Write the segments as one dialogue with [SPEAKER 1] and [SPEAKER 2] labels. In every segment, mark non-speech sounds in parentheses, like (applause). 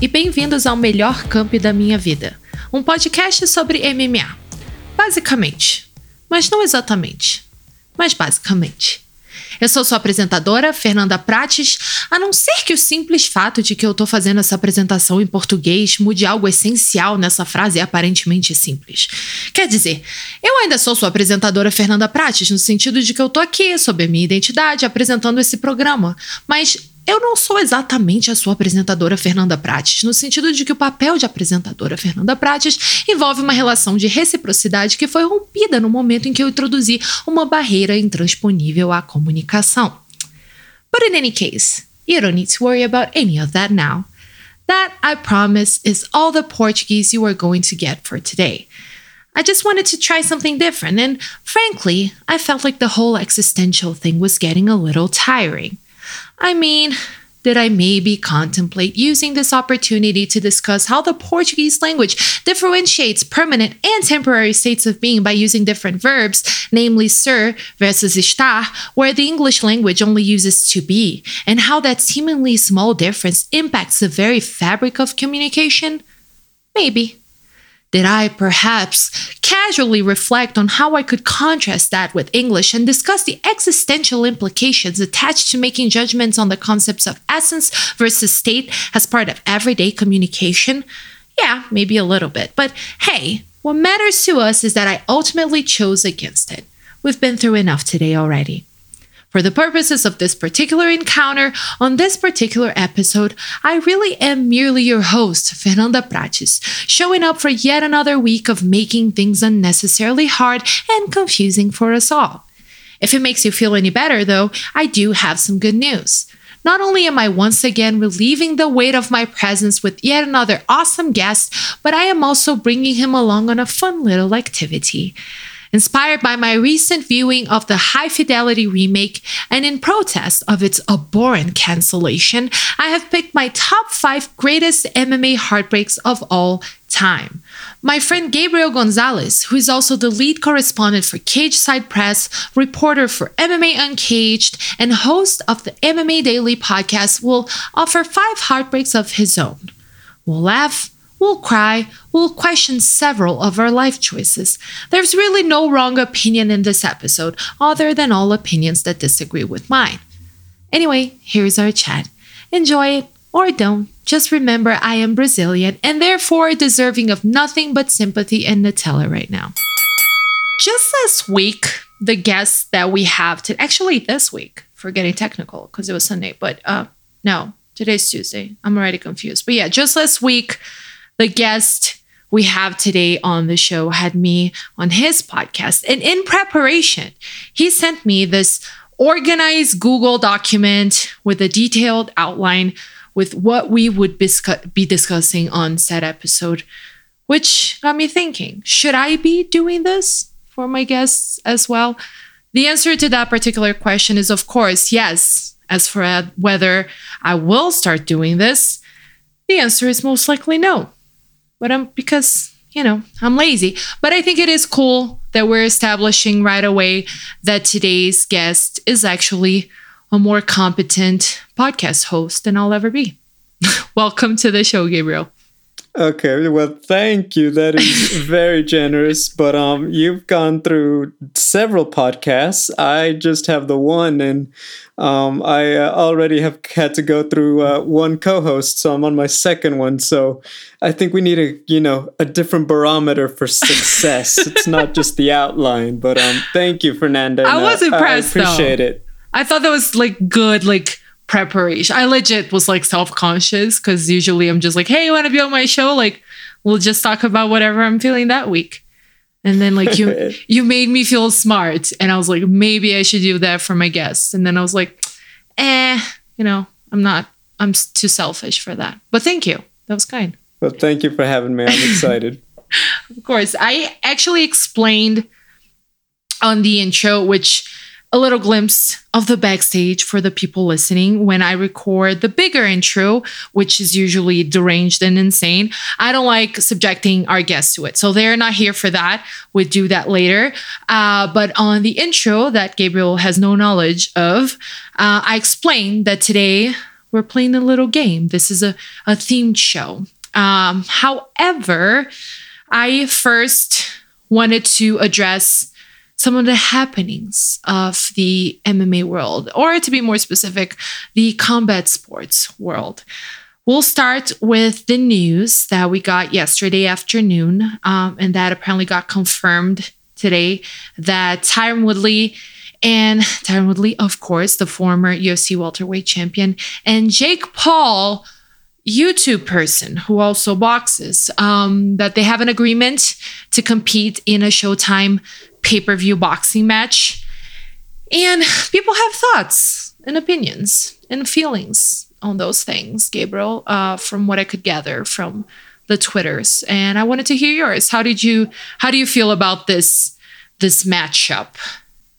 [SPEAKER 1] E bem-vindos ao melhor camp da minha vida, um podcast sobre MMA. Basicamente, mas não exatamente, mas basicamente. Eu sou sua apresentadora, Fernanda Prates, a não ser que o simples fato de que eu tô fazendo essa apresentação em português mude algo essencial nessa frase aparentemente simples. Quer dizer, eu ainda sou sua apresentadora Fernanda Prates, no sentido de que eu tô aqui, sob a minha identidade, apresentando esse programa, mas eu não sou exatamente a sua apresentadora Fernanda Prates, no sentido de que o papel de apresentadora Fernanda Prates envolve uma relação de reciprocidade que foi rompida no momento em que eu introduzi uma barreira intransponível à comunicação. But in any case, you don't need to worry about any of that now. That, I promise, is all the Portuguese you are going to get for today. I just wanted to try something different, and frankly, I felt like the whole existential thing was getting a little tiring. I mean, did I maybe contemplate using this opportunity to discuss how the Portuguese language differentiates permanent and temporary states of being by using different verbs, namely ser versus estar, where the English language only uses to be, and how that seemingly small difference impacts the very fabric of communication? Maybe. Did I perhaps casually reflect on how I could contrast that with English and discuss the existential implications attached to making judgments on the concepts of essence versus state as part of everyday communication? Yeah, maybe a little bit. But hey, what matters to us is that I ultimately chose against it. We've been through enough today already. For the purposes of this particular encounter, on this particular episode, I really am merely your host, Fernanda Prates, showing up for yet another week of making things unnecessarily hard and confusing for us all. If it makes you feel any better, though, I do have some good news. Not only am I once again relieving the weight of my presence with yet another awesome guest, but I am also bringing him along on a fun little activity. Inspired by my recent viewing of the High Fidelity remake and in protest of its abhorrent cancellation, I have picked my top five greatest MMA heartbreaks of all time. My friend Gabriel Gonzalez, who is also the lead correspondent for Cage Side Press, reporter for MMA Uncaged, and host of the MMA Daily podcast, will offer five heartbreaks of his own. We'll laugh, we'll cry, we'll question several of our life choices. There's really no wrong opinion in this episode, other than all opinions that disagree with mine. Anyway, here's our chat. Enjoy it or don't. Just remember I am Brazilian and therefore deserving of nothing but sympathy and Nutella right now. Just last week, the guest that we have to actually this week, for getting technical because it was Sunday, but uh no, today's Tuesday. I'm already confused. But yeah, just last week, the guest we have today on the show had me on his podcast. And in preparation, he sent me this organized Google document with a detailed outline with what we would be discussing on said episode, which got me thinking should I be doing this for my guests as well? The answer to that particular question is, of course, yes. As for whether I will start doing this, the answer is most likely no but I'm because you know I'm lazy. But I think it is cool that we're establishing right away that today's guest is actually a more competent podcast host than I'll ever be. (laughs) Welcome to the show, Gabriel.
[SPEAKER 2] Okay, well, thank you. That is very generous. But um, you've gone through several podcasts. I just have the one, and um, I uh, already have had to go through uh, one co-host, so I'm on my second one. So I think we need a you know a different barometer for success. (laughs) it's not just the outline. But um, thank you, Fernanda.
[SPEAKER 1] I was impressed.
[SPEAKER 2] I appreciate
[SPEAKER 1] though.
[SPEAKER 2] it.
[SPEAKER 1] I thought that was like good, like preparation. I legit was like self conscious because usually I'm just like, hey, you want to be on my show? Like, we'll just talk about whatever I'm feeling that week. And then like you (laughs) you made me feel smart, and I was like, maybe I should do that for my guests. And then I was like, eh, you know, I'm not. I'm too selfish for that. But thank you. That was kind.
[SPEAKER 2] Well, thank you for having me. I'm (laughs) excited.
[SPEAKER 1] of course, I actually explained on the intro, which a little glimpse of the backstage for the people listening when I record the bigger intro, which is usually deranged and insane. I don't like subjecting our guests to it. So they're not here for that. We do that later. Uh, but on the intro that Gabriel has no knowledge of, uh, I explained that today we're playing a little game. This is a, a themed show. Um, however, I first wanted to address some of the happenings of the MMA world, or to be more specific, the combat sports world. We'll start with the news that we got yesterday afternoon, um, and that apparently got confirmed today that Tyron Woodley and Tyron Woodley, of course, the former UFC welterweight champion, and Jake Paul, YouTube person who also boxes, um, that they have an agreement to compete in a Showtime pay per view boxing match. And people have thoughts and opinions and feelings on those things, Gabriel, uh, from what I could gather from the Twitters. And I wanted to hear yours. How did you how do you feel about this this matchup?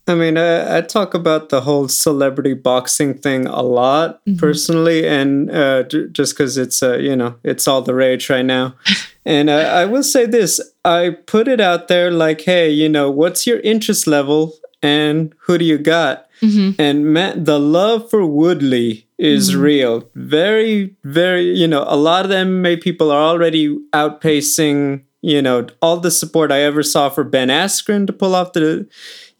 [SPEAKER 2] I mean, I, I, talk about the whole celebrity boxing thing a lot mm-hmm. personally, and uh, just because it's uh, you know it's all the rage right now. (laughs) and uh, I will say this: I put it out there like, hey, you know, what's your interest level, and who do you got? Mm-hmm. And man, the love for Woodley is mm-hmm. real. Very, very, you know, a lot of the MMA people are already outpacing you know all the support I ever saw for Ben Askren to pull off the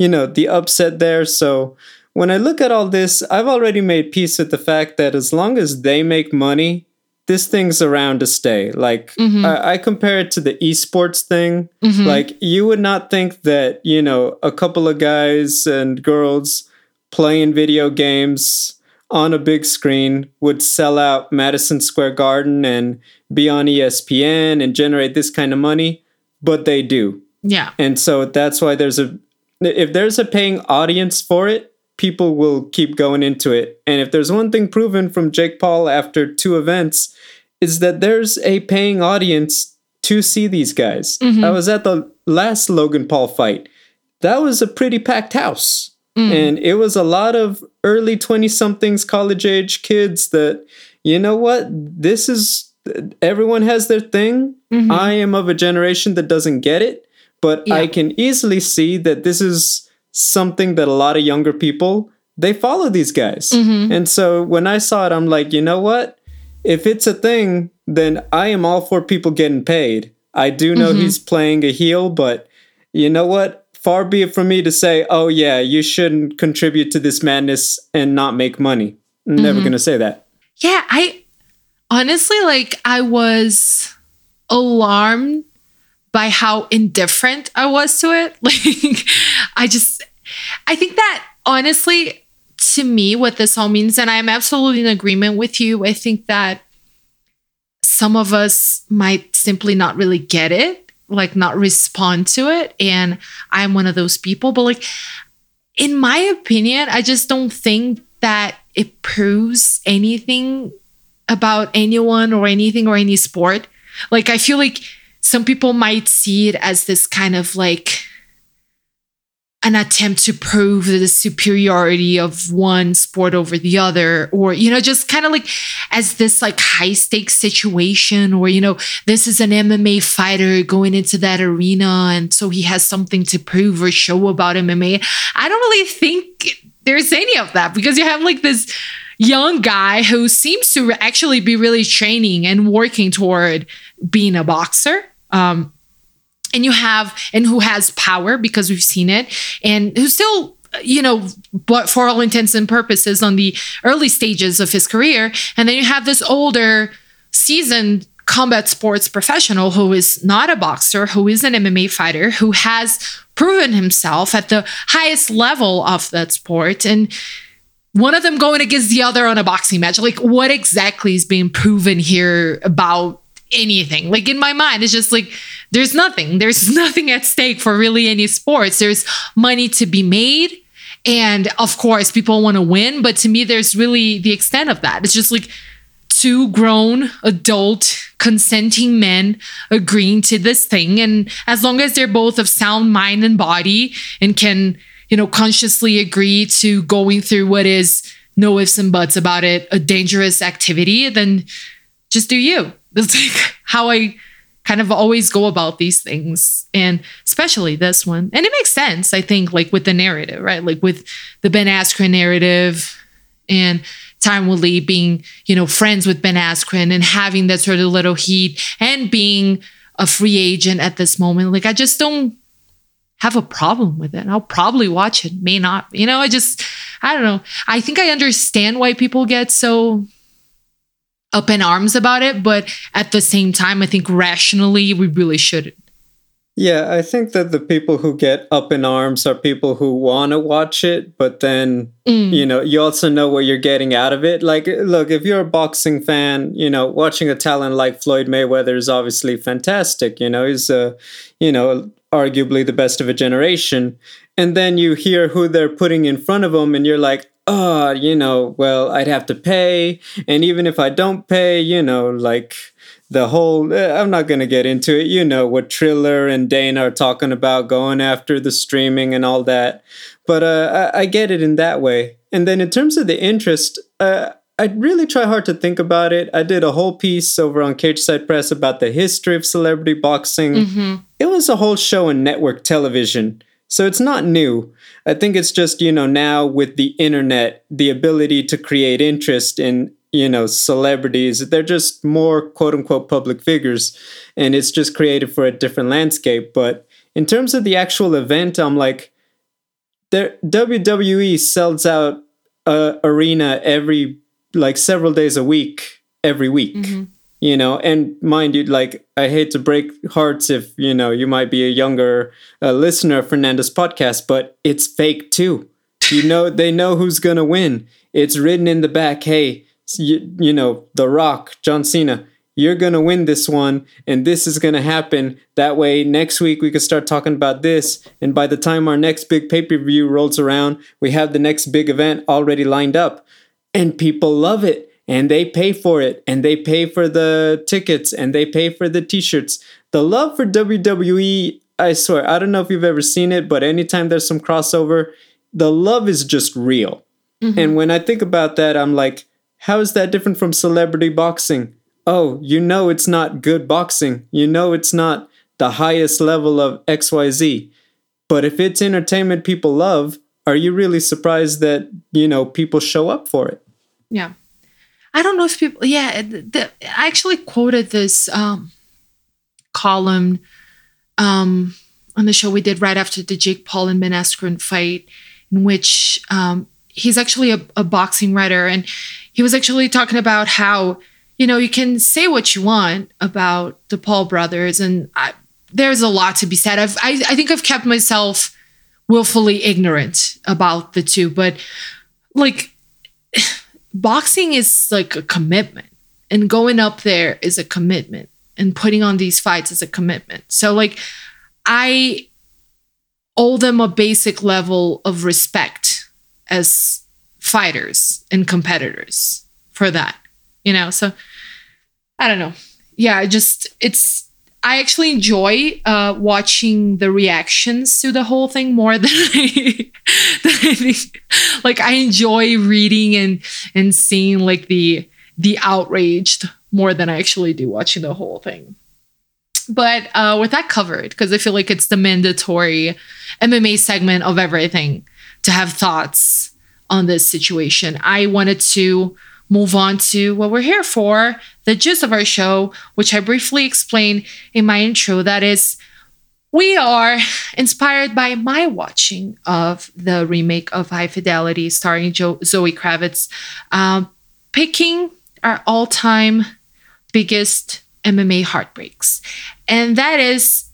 [SPEAKER 2] you know, the upset there. So when I look at all this, I've already made peace with the fact that as long as they make money, this thing's around to stay. Like mm-hmm. I, I, compare it to the esports thing. Mm-hmm. Like you would not think that, you know, a couple of guys and girls playing video games on a big screen would sell out Madison Square Garden and be on ESPN and generate this kind of money, but they do.
[SPEAKER 1] Yeah.
[SPEAKER 2] And so that's why there's a if there's a paying audience for it, people will keep going into it. And if there's one thing proven from Jake Paul after two events, is that there's a paying audience to see these guys. Mm-hmm. I was at the last Logan Paul fight. That was a pretty packed house. Mm. And it was a lot of early 20 somethings, college age kids that, you know what? This is, everyone has their thing. Mm-hmm. I am of a generation that doesn't get it. But yeah. I can easily see that this is something that a lot of younger people they follow these guys. Mm-hmm. And so when I saw it, I'm like, you know what? If it's a thing, then I am all for people getting paid. I do know mm-hmm. he's playing a heel, but you know what? Far be it from me to say, oh, yeah, you shouldn't contribute to this madness and not make money. I'm mm-hmm. never going to say that.
[SPEAKER 1] Yeah, I honestly, like, I was alarmed by how indifferent I was to it. (laughs) Like, I just, I think that honestly, to me, what this all means, and I'm absolutely in agreement with you, I think that some of us might simply not really get it, like, not respond to it. And I'm one of those people. But, like, in my opinion, I just don't think that it proves anything about anyone or anything or any sport. Like, I feel like some people might see it as this kind of like an attempt to prove the superiority of one sport over the other or you know just kind of like as this like high stakes situation or you know this is an MMA fighter going into that arena and so he has something to prove or show about MMA i don't really think there's any of that because you have like this young guy who seems to actually be really training and working toward being a boxer. Um, and you have, and who has power because we've seen it, and who still you know, but for all intents and purposes on the early stages of his career. And then you have this older, seasoned combat sports professional who is not a boxer, who is an MMA fighter, who has proven himself at the highest level of that sport. And one of them going against the other on a boxing match. Like, what exactly is being proven here about anything? Like, in my mind, it's just like there's nothing. There's (laughs) nothing at stake for really any sports. There's money to be made. And of course, people want to win. But to me, there's really the extent of that. It's just like, two grown adult consenting men agreeing to this thing and as long as they're both of sound mind and body and can you know consciously agree to going through what is no ifs and buts about it a dangerous activity then just do you that's like how i kind of always go about these things and especially this one and it makes sense i think like with the narrative right like with the ben askren narrative and Tyron Woodley being, you know, friends with Ben Askren and having that sort of little heat and being a free agent at this moment. Like, I just don't have a problem with it. I'll probably watch it, may not. You know, I just, I don't know. I think I understand why people get so up in arms about it, but at the same time, I think rationally, we really shouldn't.
[SPEAKER 2] Yeah, I think that the people who get up in arms are people who want to watch it, but then, mm. you know, you also know what you're getting out of it. Like, look, if you're a boxing fan, you know, watching a talent like Floyd Mayweather is obviously fantastic. You know, he's, uh, you know, arguably the best of a generation. And then you hear who they're putting in front of him, and you're like, oh, you know, well, I'd have to pay. And even if I don't pay, you know, like, the whole eh, i'm not going to get into it. You know what triller and dana are talking about going after the streaming and all that. But uh, I, I, get it in that way. And then in terms of the interest uh, i really try hard to think about it. I did a whole piece over on Cage Side press about the history of celebrity boxing. Mm-hmm. it was a whole show on network television so it's not new. I think it's just, you know, now with the internet, the ability to create interest in you know celebrities they're just more quote unquote public figures and it's just created for a different landscape but in terms of the actual event i'm like there wwe sells out a arena every like several days a week every week mm-hmm. You know and mind you like i hate to break hearts if you know you might be a younger uh, listener of fernanda's podcast but it's fake too you know they know who's gonna win it's written in the back hey you, you know, The Rock, John Cena, you're to win this one and this is to happen. That way, next week we can start talking about this. And by the time our next big pay per view rolls around, we have the next big event already lined up. And people love it and they pay for it and they pay for the tickets and they pay for the t shirts. The love for WWE, I swear, I don't know if you've ever seen it, but anytime there's some crossover, the love is just real. Mm-hmm. And when I think about that, I'm like, how is that different from celebrity boxing? Oh, you know it's not good boxing. You know it's not the highest level of XYZ. But if it's entertainment people love, are you really surprised that, you know, people show up for it?
[SPEAKER 1] Yeah. I don't know if people, yeah, the, I actually quoted this um, column um, on the show we did right after the Jake Paul and Ben Askren fight, in which um, he's actually a, a boxing writer. And he was actually talking about how you know you can say what you want about the Paul brothers, and I, there's a lot to be said. I've, I I think I've kept myself willfully ignorant about the two, but like boxing is like a commitment, and going up there is a commitment, and putting on these fights is a commitment. So like I owe them a basic level of respect as fighters and competitors for that, you know? So I don't know. Yeah, I just, it's, I actually enjoy uh, watching the reactions to the whole thing more (laughs) than I, than I think. Like I enjoy reading and and seeing like the the outraged more than I actually do watching the whole thing. But uh, with that covered, because I feel like it's the mandatory MMA segment of everything to have thoughts on this situation. I wanted to move on to what we're here for, the gist of our show, which I briefly explained in my intro. That is, we are inspired by my watching of the remake of High Fidelity starring jo- Zoe Kravitz, um, picking our all time biggest MMA heartbreaks. And that is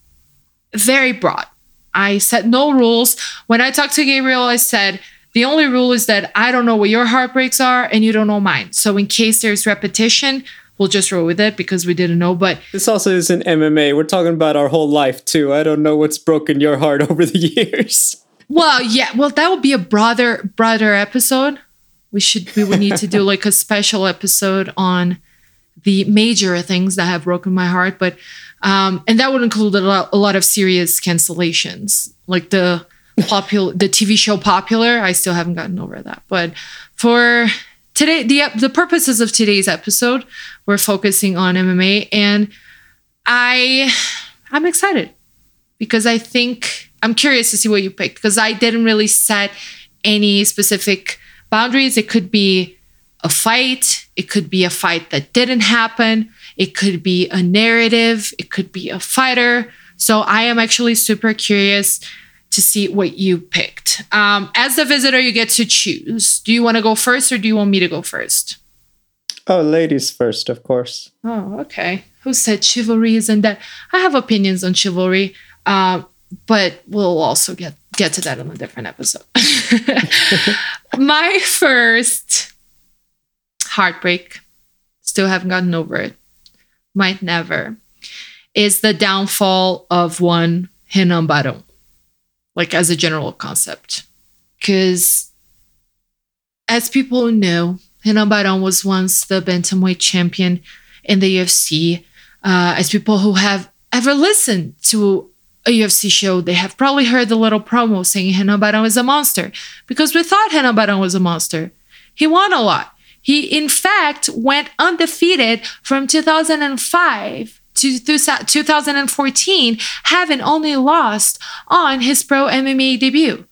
[SPEAKER 1] very broad. I set no rules. When I talked to Gabriel, I said, the only rule is that I don't know what your heartbreaks are and you don't know mine. So in case there's repetition, we'll just roll with it because we didn't know. But
[SPEAKER 2] this also isn't MMA. We're talking about our whole life too. I don't know what's broken your heart (laughs) over the years.
[SPEAKER 1] Well, yeah. Well, that would be a broader, broader episode. We should, we would need to do like a special episode on the major things that have broken my heart. But, um, and that would include a lot, a lot of serious cancellations, like the popular, the TV show Popular. I still haven't gotten over that. But for today, the the purposes of today's episode, we're focusing on MMA, and I, I'm excited because I think I'm curious to see what you picked because I didn't really set any specific boundaries. It could be a fight, it could be a fight that didn't happen, it could be a narrative, it could be a fighter. So I am actually super curious to see what you picked. Um, as the visitor, you get to choose. Do you want to go first or do you want me to go first?
[SPEAKER 2] Oh, ladies first, of course.
[SPEAKER 1] Oh, okay. Who said chivalry isn't that? I have opinions on chivalry, uh, but we'll also get get to that in a different episode. (laughs) My first heartbreak, still haven't gotten over it, might never, is the downfall of one Renan Barão, like as a general concept. Because as people know, Renan Barão was once the bantamweight champion in the UFC. Uh, as people who have ever listened to a UFC show, they have probably heard the little promo saying Renan Barão is a monster because we thought Renan Barão was a monster. He won a lot. He, in fact, went undefeated from 2005 to 2014, having only lost on his pro MMA debut.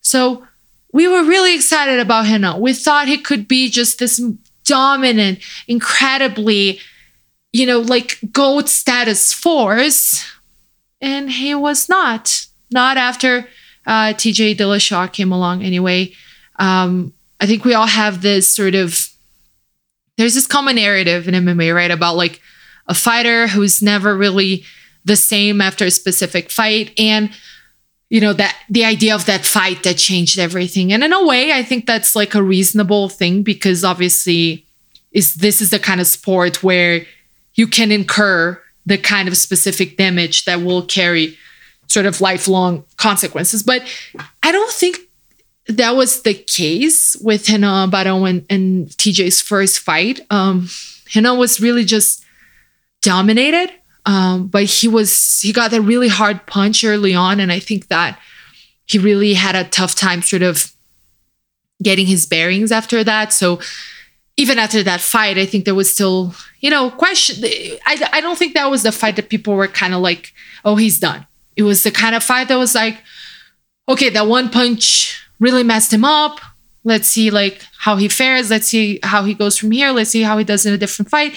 [SPEAKER 1] So we were really excited about Renan. We thought he could be just this dominant, incredibly, you know, like GOAT status force. And he was not. Not after uh, TJ Dillashaw came along, anyway. Um, I think we all have this sort of there's this common narrative in MMA, right? About like a fighter who's never really the same after a specific fight. And you know that the idea of that fight that changed everything and in a way i think that's like a reasonable thing because obviously is this is the kind of sport where you can incur the kind of specific damage that will carry sort of lifelong consequences but i don't think that was the case with Renan Barão and, and TJ's first fight. Um, Renan was really just dominated um, but he was he got a really hard punch early on, and I think that he really had a tough time sort of getting his bearings after that. So even after that fight, I think there was still, you know, question. I, I don't think that was the fight that people were kind of like, oh, he's done. It was the kind of fight that was like, okay, that one punch really messed him up. Let's see like how he fares. Let's see how he goes from here. Let's see how he does in a different fight.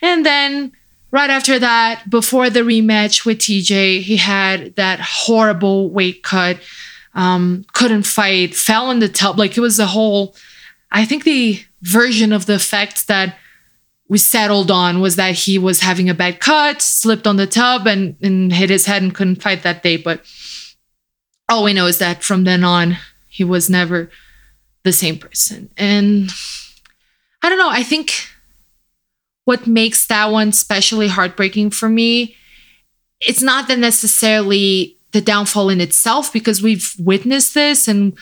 [SPEAKER 1] And then right after that, before the rematch with TJ, he had that horrible weight cut, um, couldn't fight, fell in the tub. Like it was a whole, I think the version of the effect that we settled on was that he was having a bad cut, slipped on the tub and, and hit his head and couldn't fight that day. But all we know is that from then on, he was never the same person. And I don't know, I think what makes that one especially heartbreaking for me it's not that necessarily the downfall in itself because we've witnessed this and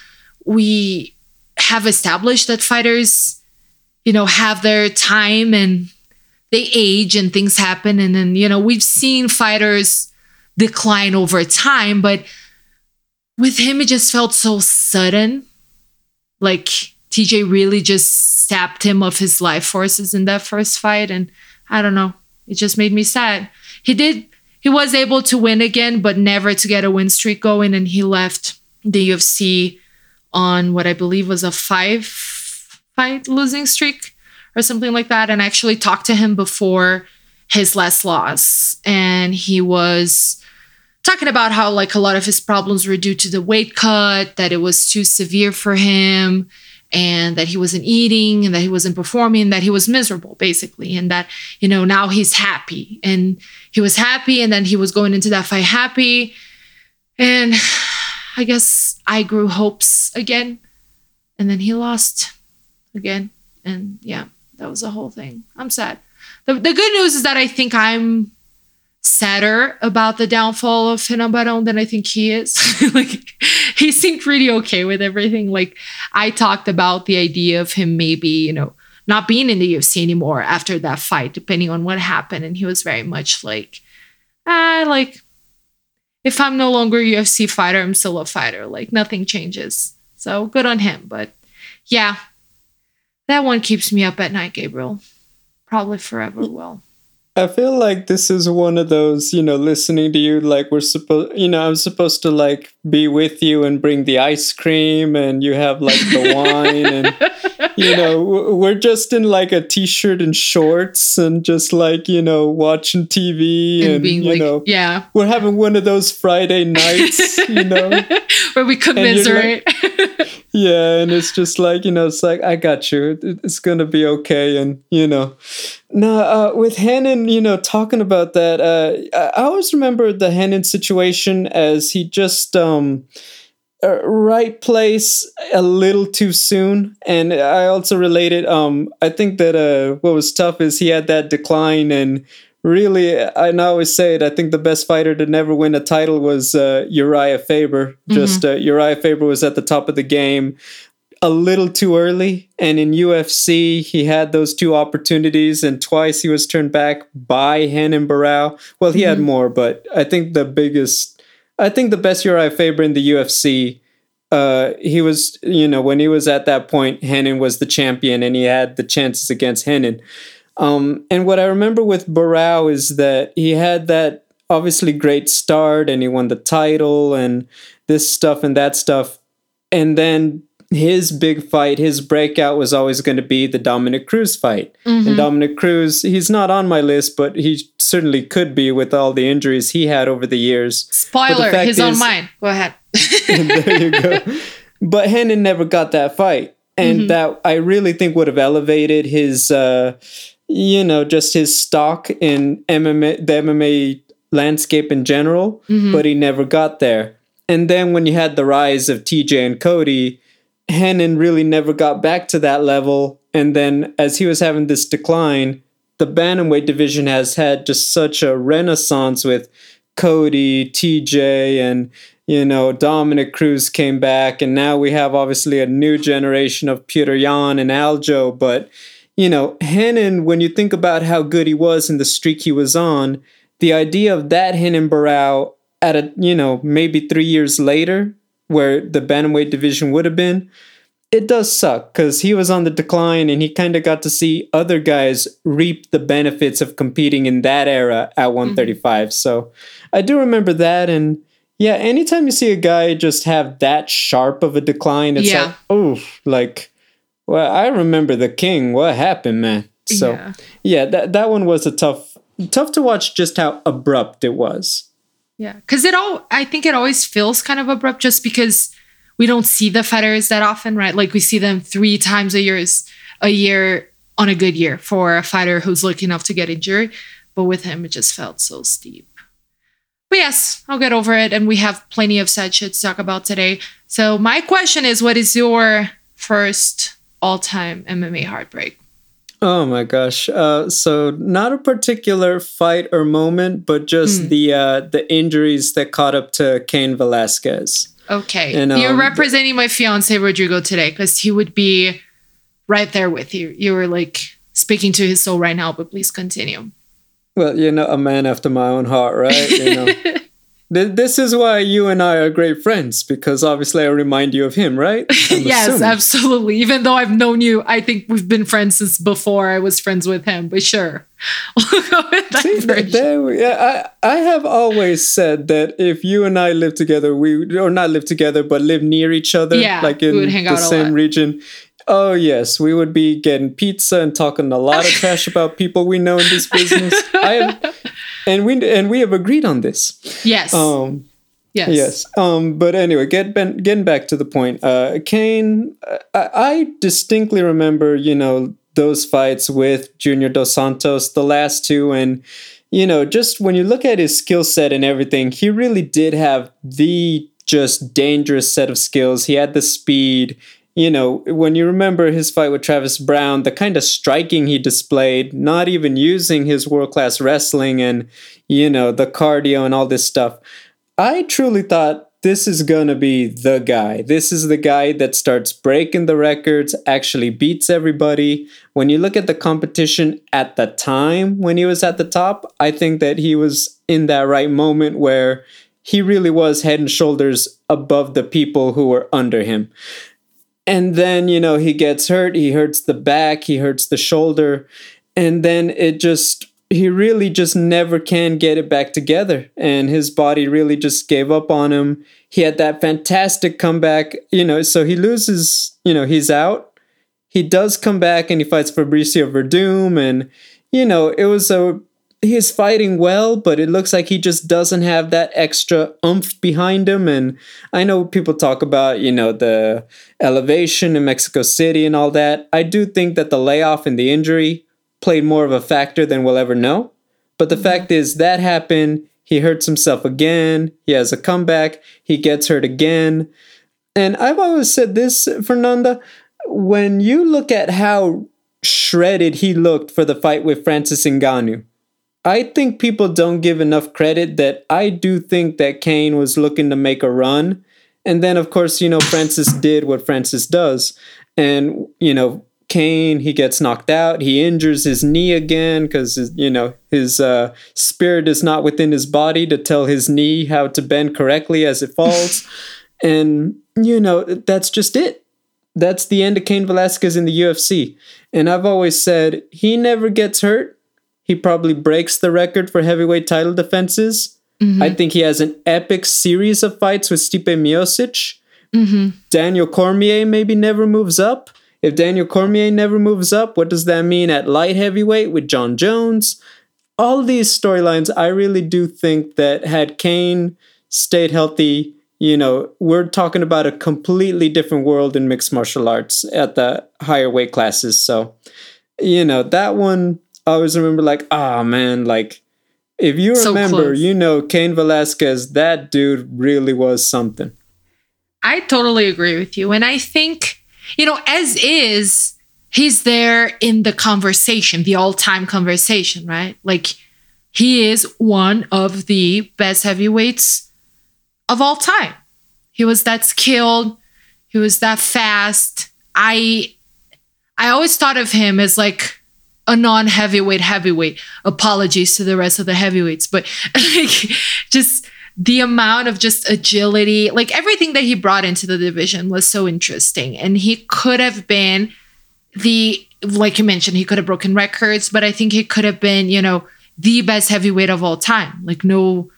[SPEAKER 1] we have established that fighters you know have their time and they age and things happen. And then you know we've seen fighters decline over time but with him it just felt so sudden. Like TJ really just sapped him of his life forces in that first fight. And I don't know, it just made me sad. He did, he was able to win again, but never to get a win streak going. And he left the UFC on what I believe was a five fight losing streak or something like that, and I actually talked to him before his last loss, and he was talking about how like a lot of his problems were due to the weight cut, that it was too severe for him, and that he wasn't eating, and that he wasn't performing, that he was miserable basically, and that you know now he's happy, and he was happy, and then he was going into that fight happy, and (sighs) I guess I grew hopes again, and then he lost again, and yeah, that was the whole thing. I'm sad. The, the good news is that I think I'm sadder about the downfall of Barão than I think he is. (laughs) like he seemed pretty okay with everything. Like I talked about the idea of him maybe, you know, not being in the UFC anymore after that fight, depending on what happened. And he was very much like, ah, like if I'm no longer a UFC fighter, I'm still a fighter. Like nothing changes. So good on him. But yeah, that one keeps me up at night, Gabriel. Probably forever will.
[SPEAKER 2] I feel like this is one of those, you know, listening to you, like we're supposed, you know, I'm supposed to like be with you and bring the ice cream and you have like the (laughs) wine and, you know, we're just in like a t shirt and shorts and just like, you know, watching TV and, and being you like, know,
[SPEAKER 1] yeah,
[SPEAKER 2] we're having one of those Friday nights, you know, (laughs)
[SPEAKER 1] where we commiserate. (laughs)
[SPEAKER 2] yeah and it's just like you know it's like i got you. It's gonna be okay and you know. No uh, with Renan you know talking about that uh, i always remember the Renan situation as he just um uh, right place a little too soon and i also related um i think that uh what was tough is he had that decline and really, I always say it. I think the best fighter to never win a title was uh, Uriah Faber. Mm-hmm. Just uh, Uriah Faber was at the top of the game a little too early. And in UFC, he had those two opportunities, and twice he was turned back by Renan Barão. Well, he mm-hmm. had more, but I think the biggest, I think the best Uriah Faber in the UFC. Uh, he was, you know, when he was at that point, Renan was the champion, and he had the chances against Renan. Um, and what I remember with Barão is that he had that obviously great start and he won the title and this stuff and that stuff. And then his big fight, his breakout was always going to be the Dominick Cruz fight. Mm-hmm. And Dominick Cruz, he's not on my list, but he certainly could be with all the injuries he had over the years.
[SPEAKER 1] Spoiler, he's is, on mine. Go ahead. (laughs) there
[SPEAKER 2] you go. But Renan never got that fight. And mm-hmm. that I really think would have elevated his uh, you know, just his stock in MMA, the MMA landscape in general, mm-hmm. but he never got there. And then when you had the rise of TJ and Cody, Renan really never got back to that level. And then as he was having this decline, the bantamweight division has had just such a renaissance with Cody, TJ, and you know Dominick Cruz came back, and now we have obviously a new generation of Petr Yan and Aljo, but you know, Renan, when you think about how good he was and the streak he was on, the idea of that Renan Barão at a, you know, maybe three years later, where the bantamweight division would have been, it does suck because he was on the decline and he kind of got to see other guys reap the benefits of competing in that era at 135. Mm-hmm. So I do remember that. And yeah, anytime you see a guy just have that sharp of a decline, it's yeah. like, oh, like well, I remember the King. What happened, man? So yeah. yeah, that that one was a tough tough to watch just how abrupt it was.
[SPEAKER 1] Yeah, because it all I think it always feels kind of abrupt just because we don't see the fighters that often, right? Like we see them three times a year a year on a good year for a fighter who's lucky enough to get injured. But with him, it just felt so steep. But yes, I'll get over it. And we have plenty of sad shit to talk about today. So my question is, what is your first all time MMA heartbreak?
[SPEAKER 2] Oh my gosh. Uh, so not a particular fight or moment, but just mm. the uh, the injuries that caught up to Cain Velasquez.
[SPEAKER 1] Okay. And, um, You're representing my fiance Rodrigo today because he would be right there with you. You were like speaking to his soul right now, but please continue.
[SPEAKER 2] Well, you know, a man after my own heart, right? You know. (laughs) this is why you and I are great friends because obviously I remind you of him, right? (laughs)
[SPEAKER 1] yes, assuming. absolutely. Even though I've known you, I think we've been friends since before I was friends with him. But sure, (laughs)
[SPEAKER 2] See, there we, I I have always said that if you and I live together, we or not live together, but live near each other,
[SPEAKER 1] yeah,
[SPEAKER 2] like in the same region. Oh yes, we would be getting pizza and talking a lot of (laughs) trash about people we know in this business. I have and we and we have agreed on this.
[SPEAKER 1] Yes.
[SPEAKER 2] Um,
[SPEAKER 1] yes.
[SPEAKER 2] Yes. Um, but anyway, get ben, getting back to the point. Uh, Cain, I, I distinctly remember, you know, those fights with Junior Dos Santos, the last two, and you know, just when you look at his skill set and everything, he really did have the just dangerous set of skills. He had the speed you know, when you remember his fight with Travis Browne, the kind of striking he displayed, not even using his world class wrestling and, you know, the cardio and all this stuff, I truly thought this is going to be the guy. This is the guy that starts breaking the records, actually beats everybody. When you look at the competition at the time when he was at the top, I think that he was in that right moment where he really was head and shoulders above the people who were under him. And then, you know, he gets hurt. He hurts the back, he hurts the shoulder. And then it just, he really just never can get it back together. And his body really just gave up on him. He had that fantastic comeback, you know, so he loses, you know, he's out. He does come back and he fights Fabricio Werdum. And, you know, it was a he's fighting well, but it looks like he just doesn't have that extra oomph behind him. And I know people talk about, you know, the elevation in Mexico City and all that. I do think that the layoff and the injury played more of a factor than we'll ever know. But the mm-hmm. fact is, that happened. He hurts himself again. He has a comeback. He gets hurt again. And I've always said this, Fernanda, when you look at how shredded he looked for the fight with Francis Ngannou, I think people don't give enough credit that I do think that Cain was looking to make a run. And then, of course, you know, Francis did what Francis does. And, you know, Cain, he gets knocked out. He injures his knee again because, you know, his uh, spirit is not within his body to tell his knee how to bend correctly as it falls. (laughs) and, you know, that's just it. That's the end of Cain Velasquez in the UFC. And I've always said he never gets hurt he probably breaks the record for heavyweight title defenses. Mm-hmm. I think he has an epic series of fights with Stipe Miocic. Mm-hmm. Daniel Cormier maybe never moves up. If Daniel Cormier never moves up, what does that mean at light heavyweight with Jon Jones? All these storylines, I really do think that had Cain stayed healthy, you know, we're talking about a completely different world in mixed martial arts at the higher weight classes. So, you know, that one I always remember like, ah oh, man, like if you so remember, close. you know, Cain Velasquez, that dude really was something.
[SPEAKER 1] I totally agree with you. And I think, you know, as is, he's there in the conversation, the all time conversation, right? Like, he is one of the best heavyweights of all time. He was that skilled, he was that fast. I I always thought of him as like a non-heavyweight heavyweight. Apologies to the rest of the heavyweights, but (laughs) like just the amount of just agility, like everything that he brought into the division was so interesting. And he could have been the like you mentioned, he could have broken records, but I think he could have been, you know, the best heavyweight of all time. Like no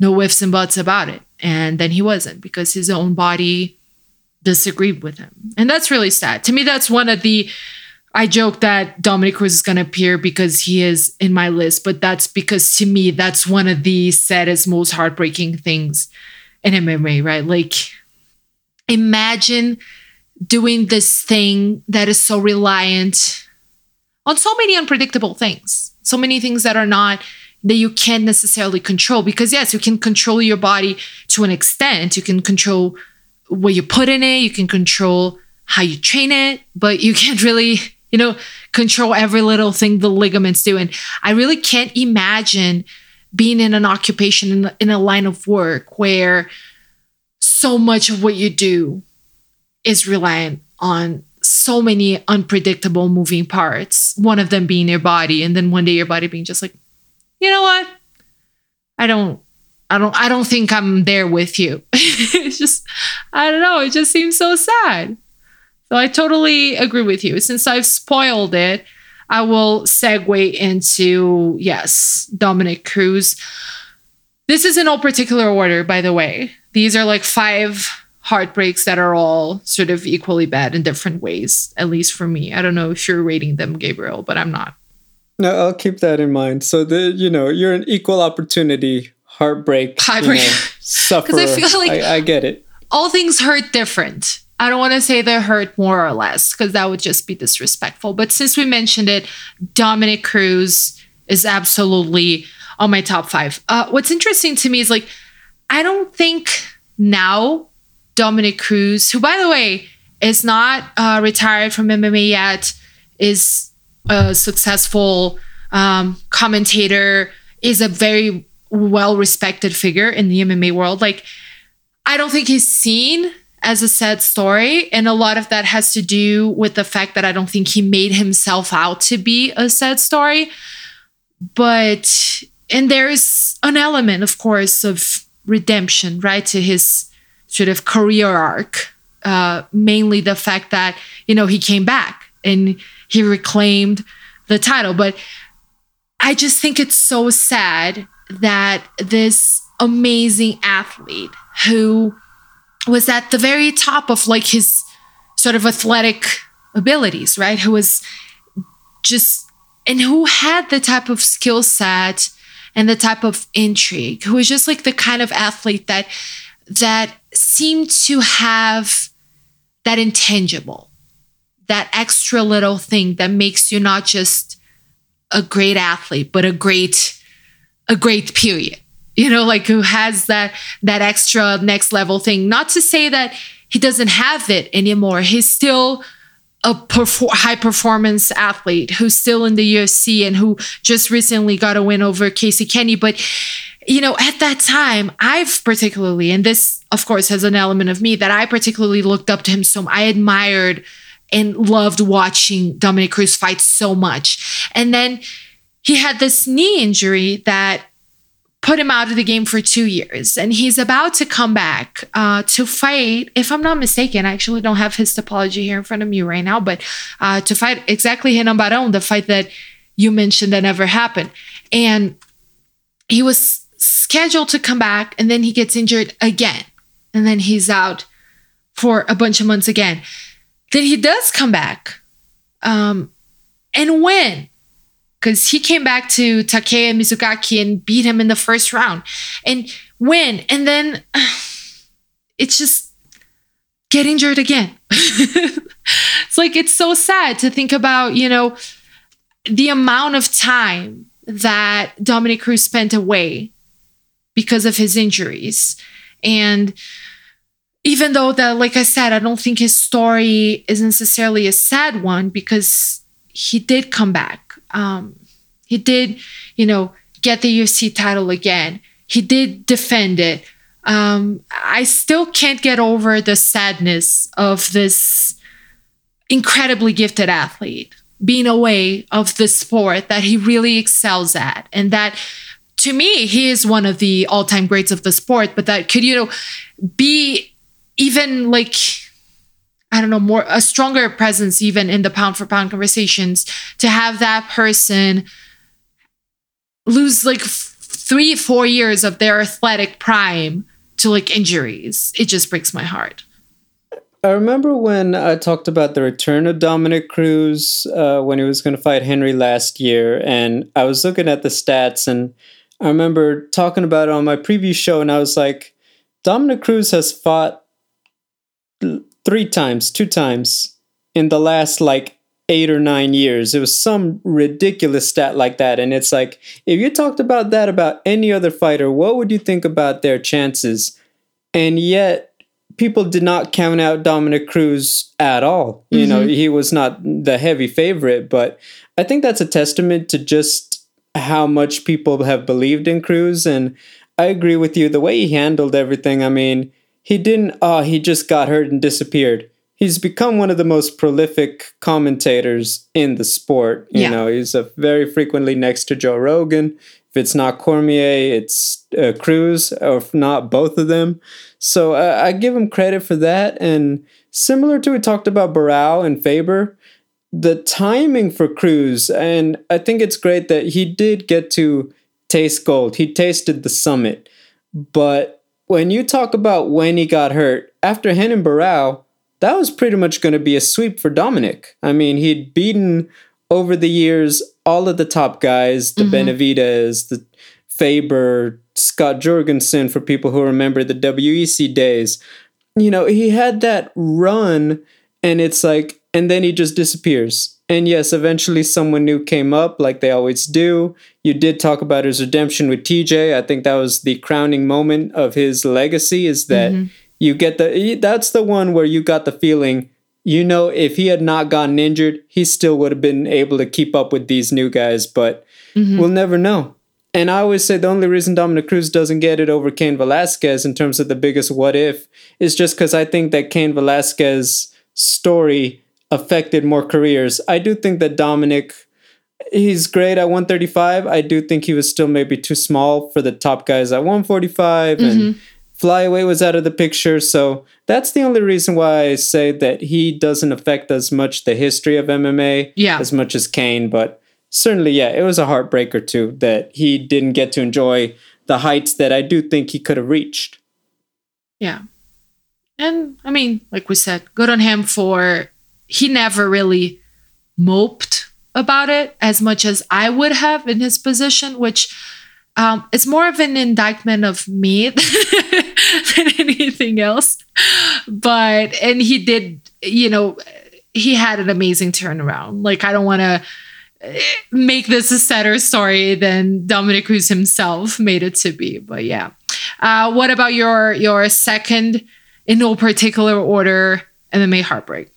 [SPEAKER 1] no whiffs and buts about it. And then he wasn't because his own body disagreed with him. And that's really sad. To me, that's one of the I joke that Dominick Cruz is going to appear because he is in my list, but that's because to me, that's one of the saddest, most heartbreaking things in MMA, right? Like, imagine doing this thing that is so reliant on so many unpredictable things, so many things that are not that you can't necessarily control because yes you can control your body to an extent you can control what you put in it you can control how you train it but you can't really you know, control every little thing the ligaments do. And I really can't imagine being in an occupation in, in a line of work where so much of what you do is reliant on so many unpredictable moving parts, one of them being your body, and then one day your body being just like, you know what? I don't I don't I don't think I'm there with you. (laughs) it's just I don't know, it just seems so sad. So I totally agree with you. Since I've spoiled it, I will segue into yes, Dominick Cruz. This is in no particular order, by the way. These are like five heartbreaks that are all sort of equally bad in different ways, at least for me. I don't know if you're rating them, Gabriel, but I'm not.
[SPEAKER 2] No, I'll keep that in mind. So the you know you're an equal opportunity heartbreak, heartbreak. You know, sufferer. (laughs) I feel like I, I get it.
[SPEAKER 1] All things hurt different. I don't want to say they hurt more or less because that would just be disrespectful. But since we mentioned it, Dominick Cruz is absolutely on my top five. Uh, what's interesting to me is like, I don't think now Dominick Cruz, who by the way is not uh, retired from MMA yet, is a successful um, commentator, is a very well respected figure in the MMA world. Like, I don't think he's seen as a sad story. And a lot of that has to do with the fact that I don't think he made himself out to be a sad story. But, and there's an element, of course, of redemption, right, to his sort of career arc. Uh, mainly the fact that, you know, he came back and he reclaimed the title. But I just think it's so sad that this amazing athlete who was at the very top of like his sort of athletic abilities, right? Who was just, and who had the type of skill set and the type of intrigue, who was just like the kind of athlete that, that seemed to have that intangible, that extra little thing that makes you not just a great athlete, but a great, a great period you know like who has that that extra next level thing. Not to say that he doesn't have it anymore. He's still a perfor- high performance athlete who's still in the UFC and who just recently got a win over Casey Kenney. But you know at that time I've particularly and this of course has an element of me that I particularly looked up to him so I admired and loved watching Dominick Cruz fight so much. And then he had this knee injury that put him out of the game for two years. And he's about to come back uh, to fight, if I'm not mistaken, I actually don't have his topology here in front of me right now, but uh, to fight exactly Renan Barão, the fight that you mentioned that never happened. And he was scheduled to come back, and then he gets injured again. And then he's out for a bunch of months again. Then he does come back um, and win because he came back to Takeya Mizugaki and beat him in the first round and win. And then (sighs) it's just get injured again. (laughs) it's like it's so sad to think about, you know, the amount of time that Dominick Cruz spent away because of his injuries. And even though that, like I said, I don't think his story is necessarily a sad one because he did come back um, he did, you know, get the UFC title again. He did defend it. Um, I still can't get over the sadness of this incredibly gifted athlete being away of the sport that he really excels at. And that to me, he is one of the all time greats of the sport, but that could, you know, be even like I don't know, more a stronger presence even in the pound for pound conversations to have that person lose like three, four years of their athletic prime to like injuries. It just breaks my heart.
[SPEAKER 2] I remember when I talked about the return of Dominick Cruz uh, when he was going to fight Henry last year, and I was looking at the stats, and I remember talking about it on my previous show, and I was like, Dominick Cruz has fought three times, two times in the last like eight or nine years. It was some ridiculous stat like that. And it's like, if you talked about that about any other fighter, what would you think about their chances? And yet, people did not count out Dominick Cruz at all. You mm-hmm. know, he was not the heavy favorite, but I think that's a testament to just how much people have believed in Cruz. And I agree with you. The way he handled everything, I mean, he didn't, oh, he just got hurt and disappeared. He's become one of the most prolific commentators in the sport. You yeah. know, he's a very frequently next to Joe Rogan, If it's not Cormier, it's uh, Cruz, or if not both of them. So uh, I give him credit for that. And similar to we talked about Barao and Faber, the timing for Cruz, and I think it's great that he did get to taste gold. He tasted the summit. But when you talk about when he got hurt, after Renan Barao, that was pretty much going to be a sweep for Dominick. I mean, he'd beaten over the years all of the top guys, the mm-hmm. Benavides, the Faber, Scott Jorgensen, for people who remember the WEC days. You know, he had that run, and it's like, and then he just disappears. And yes, eventually someone new came up, like they always do. You did talk about his redemption with TJ. I think that was the crowning moment of his legacy. Is that mm-hmm. you get the that's the one where you got the feeling, you know, if he had not gotten injured, he still would have been able to keep up with these new guys. But mm-hmm. we'll never know. And I always say the only reason Dominick Cruz doesn't get it over Cain Velasquez in terms of the biggest what if is just because I think that Cain Velasquez story affected more careers. I do think that Dominick, he's great at 135. I do think he was still maybe too small for the top guys at 145, mm-hmm. and flyweight was out of the picture. So that's the only reason why I say that he doesn't affect as much the history of MMA
[SPEAKER 1] yeah.
[SPEAKER 2] as much as Cain. But certainly, yeah, it was a heartbreaker too that he didn't get to enjoy the heights that I do think he could have reached.
[SPEAKER 1] Yeah. And I mean, like we said, good on him for he never really moped about it as much as I would have in his position, which um, more of an indictment of me (laughs) than anything else. But, and he did, you know, he had an amazing turnaround. Like, I don't want to eh, make this a sadder story than Dominick Cruz himself made it to be. But yeah. Uh, what about your your second, in no particular order, MMA heartbreak?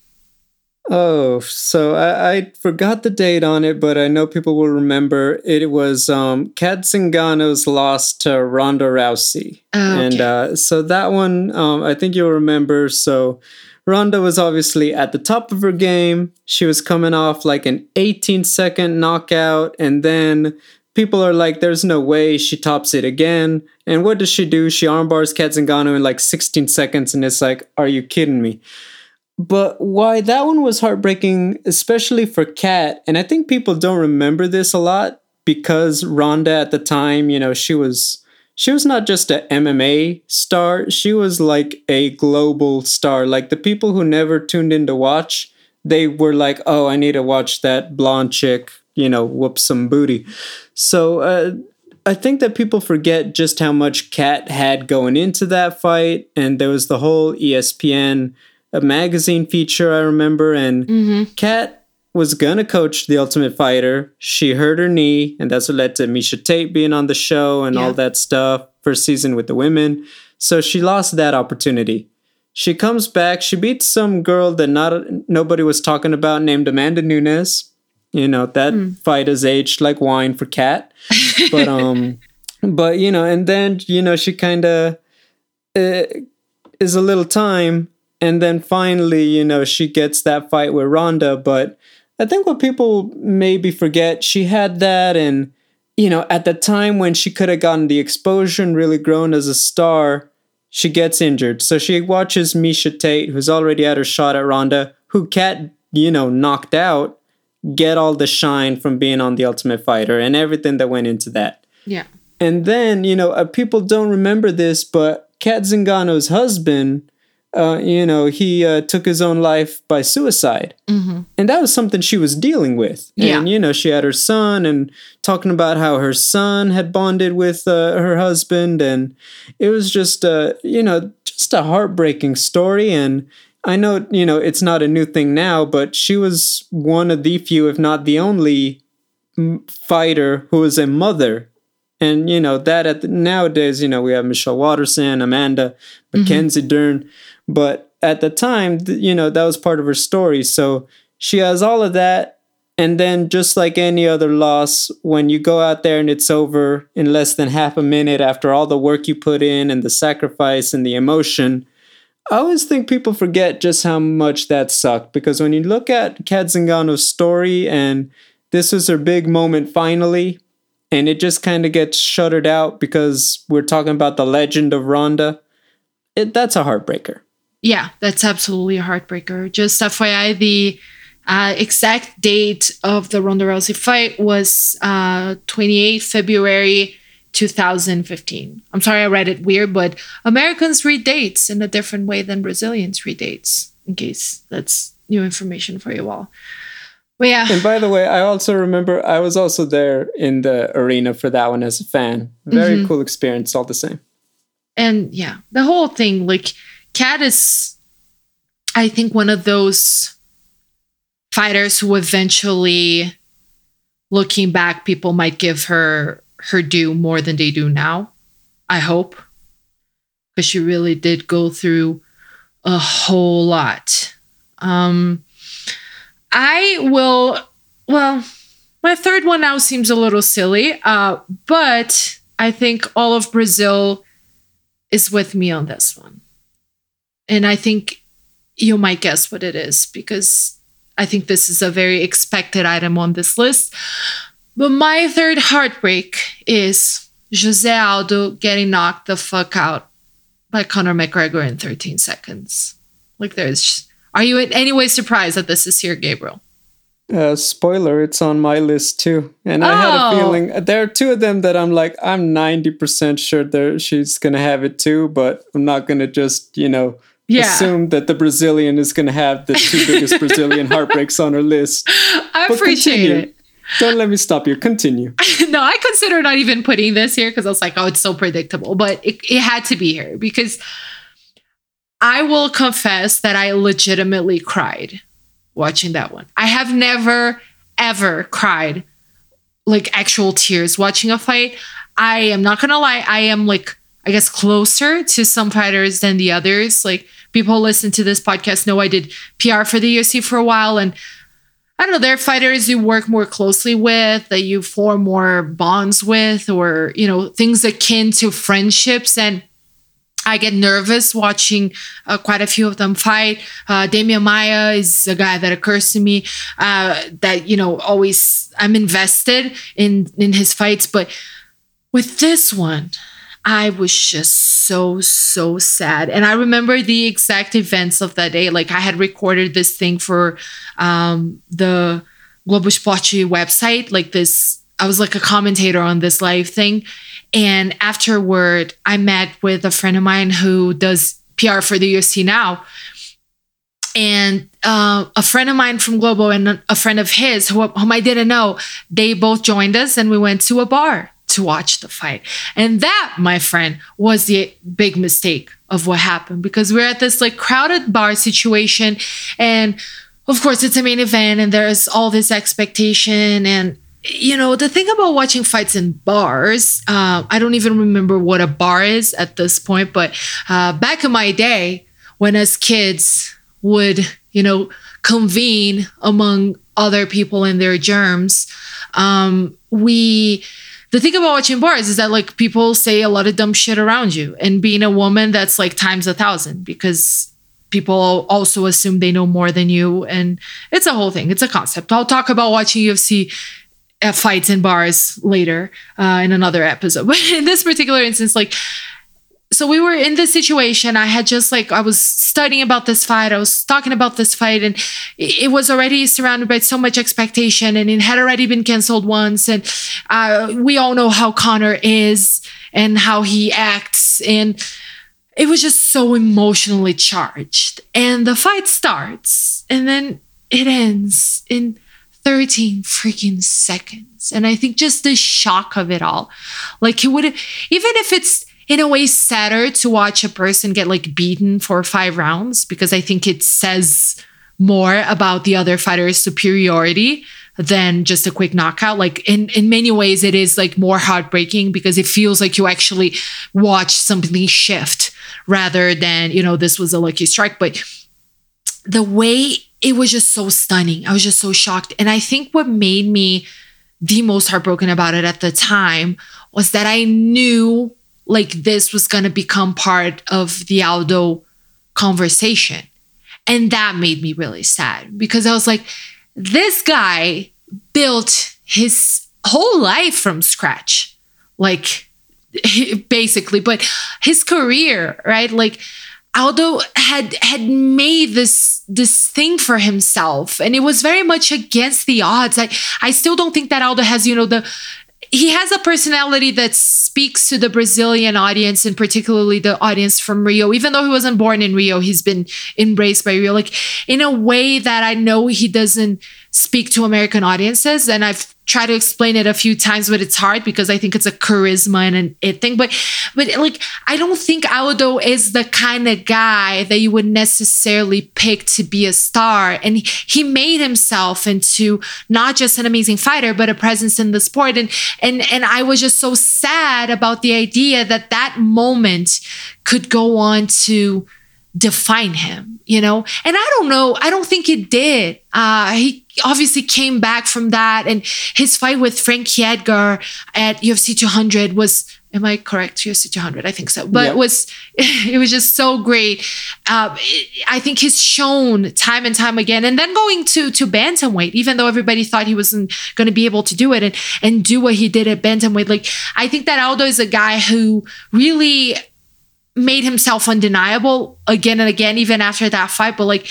[SPEAKER 2] Oh, so I, I, forgot the date on it, but I know people will remember. It was um, Cat Zingano's loss to Ronda Rousey,
[SPEAKER 1] oh, okay.
[SPEAKER 2] and uh, so that one um, I think you'll remember. So Ronda was obviously at the top of her game. She was coming off like an 18 second knockout, and then people are like, "There's no way she tops it again." And what does she do? She armbars Kat Zingano in like 16 seconds, and it's like, "Are you kidding me?" But why that one was heartbreaking, especially for Cat, and I think people don't remember this a lot because Ronda at the time, you know, she was she was not just a MMA star, she was like a global star. Like the people who never tuned in to watch, they were like, "Oh, I need to watch that blonde chick, you know, whoop some booty." So, uh, I think that people forget just how much Cat had going into that fight, and there was the whole ESPN a magazine feature I remember, and mm-hmm. Cat was gonna coach the Ultimate Fighter. She hurt her knee, and that's what led to Miesha Tate being on the show and yeah. all that stuff. First season with the women, so she lost that opportunity. She comes back. She beats some girl that not nobody was talking about named Amanda Nunes. You know that mm. fight has aged like wine for Cat, (laughs) but um, but you know, and then you know she kind of uh, is a little time and then finally, you know, she gets that fight with Ronda. But I think what people maybe forget, she had that, and, you know, at the time when she could have gotten the exposure and really grown as a star, she gets injured. So she watches Miesha Tate, who's already had her shot at Ronda, who Cat, you know, knocked out, get all the shine from being on The Ultimate Fighter and everything that went into that.
[SPEAKER 1] Yeah.
[SPEAKER 2] And then, you know, uh, people don't remember this, but Cat Zingano's husband uh, you know, he uh, took his own life by suicide. Mm-hmm. And that was something she was dealing with.
[SPEAKER 1] Yeah.
[SPEAKER 2] And, you know, she had her son and talking about how her son had bonded with uh, her husband. And it was just, uh, you know, just a heartbreaking story. And I know, you know, it's not a new thing now, but she was one of the few, if not the only fighter who was a mother and you know that at the, nowadays you know we have michelle waterson amanda mackenzie mm-hmm. dern but at the time, you know, that was part of her story. So she has all of that. And then, just like any other loss, when you go out there and it's over in less than half a minute after all the work you put in and the sacrifice and the emotion, I always think people forget just how much that sucked. Because when you look at Cat Zingano's story and this was her big moment finally, and it just kind of gets shuttered out because we're talking about the legend of Ronda. It, that's a heartbreaker.
[SPEAKER 1] Yeah, that's absolutely a heartbreaker. Just FYI, the uh, exact date of the Ronda Rousey fight was uh, 28 February 2015. I'm sorry I read it weird, but Americans read dates in a different way than Brazilians read dates, in case that's new information for you all. But yeah.
[SPEAKER 2] And by the way, I also remember I was also there in the arena for that one as a fan. Very mm-hmm. cool experience, all the same.
[SPEAKER 1] And yeah, the whole thing, like, Cat is, I think, one of those fighters who eventually, looking back, people might give her her due more than they do now. I hope. Because she really did go through a whole lot. Um, I will, well, my third one now seems a little silly, uh, but I think all of Brazil is with me on this one. And I think you might guess what it is because I think this is a very expected item on this list. But my third heartbreak is Jose Aldo getting knocked the fuck out by Conor McGregor in 13 seconds. Like there's are you in any way surprised that this is here, Gabriel?
[SPEAKER 2] Uh, spoiler, it's on my list too. And oh. I had a oh. feeling there are two of them that I'm like, I'm 90% sure that she's going to have it too, but I'm not going to just, you know, yeah. assume that the Brazilian is going to have the two biggest (laughs) Brazilian heartbreaks on her list.
[SPEAKER 1] I but appreciate continue. it.
[SPEAKER 2] Don't let me stop you. Continue. (laughs)
[SPEAKER 1] no, I consider not even putting this here because I was like, oh, it's so predictable. But it, it had to be here because I will confess that I legitimately cried watching that one. I have never, ever cried like actual tears watching a fight. I am not gonna lie, I am like, I guess, closer to some fighters than the others. Like, people listen to this podcast know I did PR for the UFC for a while. And I don't know, there are fighters you work more closely with, that you form more bonds with, or, you know, things akin to friendships. And I get nervous watching uh, quite a few of them fight. Uh, Demian Maia is a guy that occurs to me uh, that you know always I'm invested in in his fights, but with this one, I was just so so sad, and I remember the exact events of that day. Like I had recorded this thing for um, the Globo Esporte website, like this. I was like a commentator on this live thing and afterward, I met with a friend of mine who does PR for the UFC now. And uh, a friend of mine from Globo and a friend of his, who, whom I didn't know, they both joined us and we went to a bar to watch the fight. And that, my friend, was the big mistake of what happened because we're at this like crowded bar situation. And of course, it's a main event and there's all this expectation. And you know, the thing about watching fights in bars, uh, I don't even remember what a bar is at this point, but uh, back in my day, when us kids would, you know, convene among other people and their germs, um, we, the thing about watching bars is that like people say a lot of dumb shit around you, and being a woman, that's like times a thousand because people also assume they know more than you and it's a whole thing it's a concept i'll talk about watching ufc at fights in bars later uh, in another episode. (laughs) But in this particular instance, like, so we were in this situation. I had just like, I was studying about this fight. I was talking about this fight, and it was already surrounded by so much expectation, and it had already been canceled once. And uh, we all know how Conor is and how he acts. And it was just so emotionally charged. And the fight starts, and then it ends in 13 freaking seconds. And I think just the shock of it all. Like it would even if it's in a way sadder to watch a person get like beaten for five rounds, because I think it says more about the other fighter's superiority than just a quick knockout. Like in, in many ways, it is like more heartbreaking because it feels like you actually watch something shift rather than, you know, this was a lucky strike. But the way it was just so stunning. I was just so shocked. And I think what made me the most heartbroken about it at the time was that I knew like this was going to become part of the Aldo conversation. And that made me really sad because I was like, this guy built his whole life from scratch. Like basically, but his career, right? Like Aldo had had made this this thing for himself and it was very much against the odds. I I still don't think that Aldo has, you know, the he has a personality that speaks to the Brazilian audience and particularly the audience from Rio. Even though he wasn't born in Rio, he's been embraced by Rio, like in a way that I know he doesn't speak to American audiences. And I've tried to explain it a few times, but it's hard because I think it's a charisma and an it thing. But but like I don't think Aldo is the kind of guy that you would necessarily pick to be a star. And he made himself into not just an amazing fighter, but a presence in the sport. And and and I was just so sad about the idea that that moment could go on to define him, you know? And I don't know, I don't think it did. Uh, he obviously came back from that, and his fight with Frankie Edgar at UFC 200 was. Am I correct? UFC 200, I think so. But yep. it was (laughs) it was just so great. Uh, I think he's shown time and time again, and then going to to bantamweight, even though everybody thought he wasn't going to be able to do it, and and do what he did at bantamweight. Like I think that Aldo is a guy who really made himself undeniable again and again, even after that fight. But like,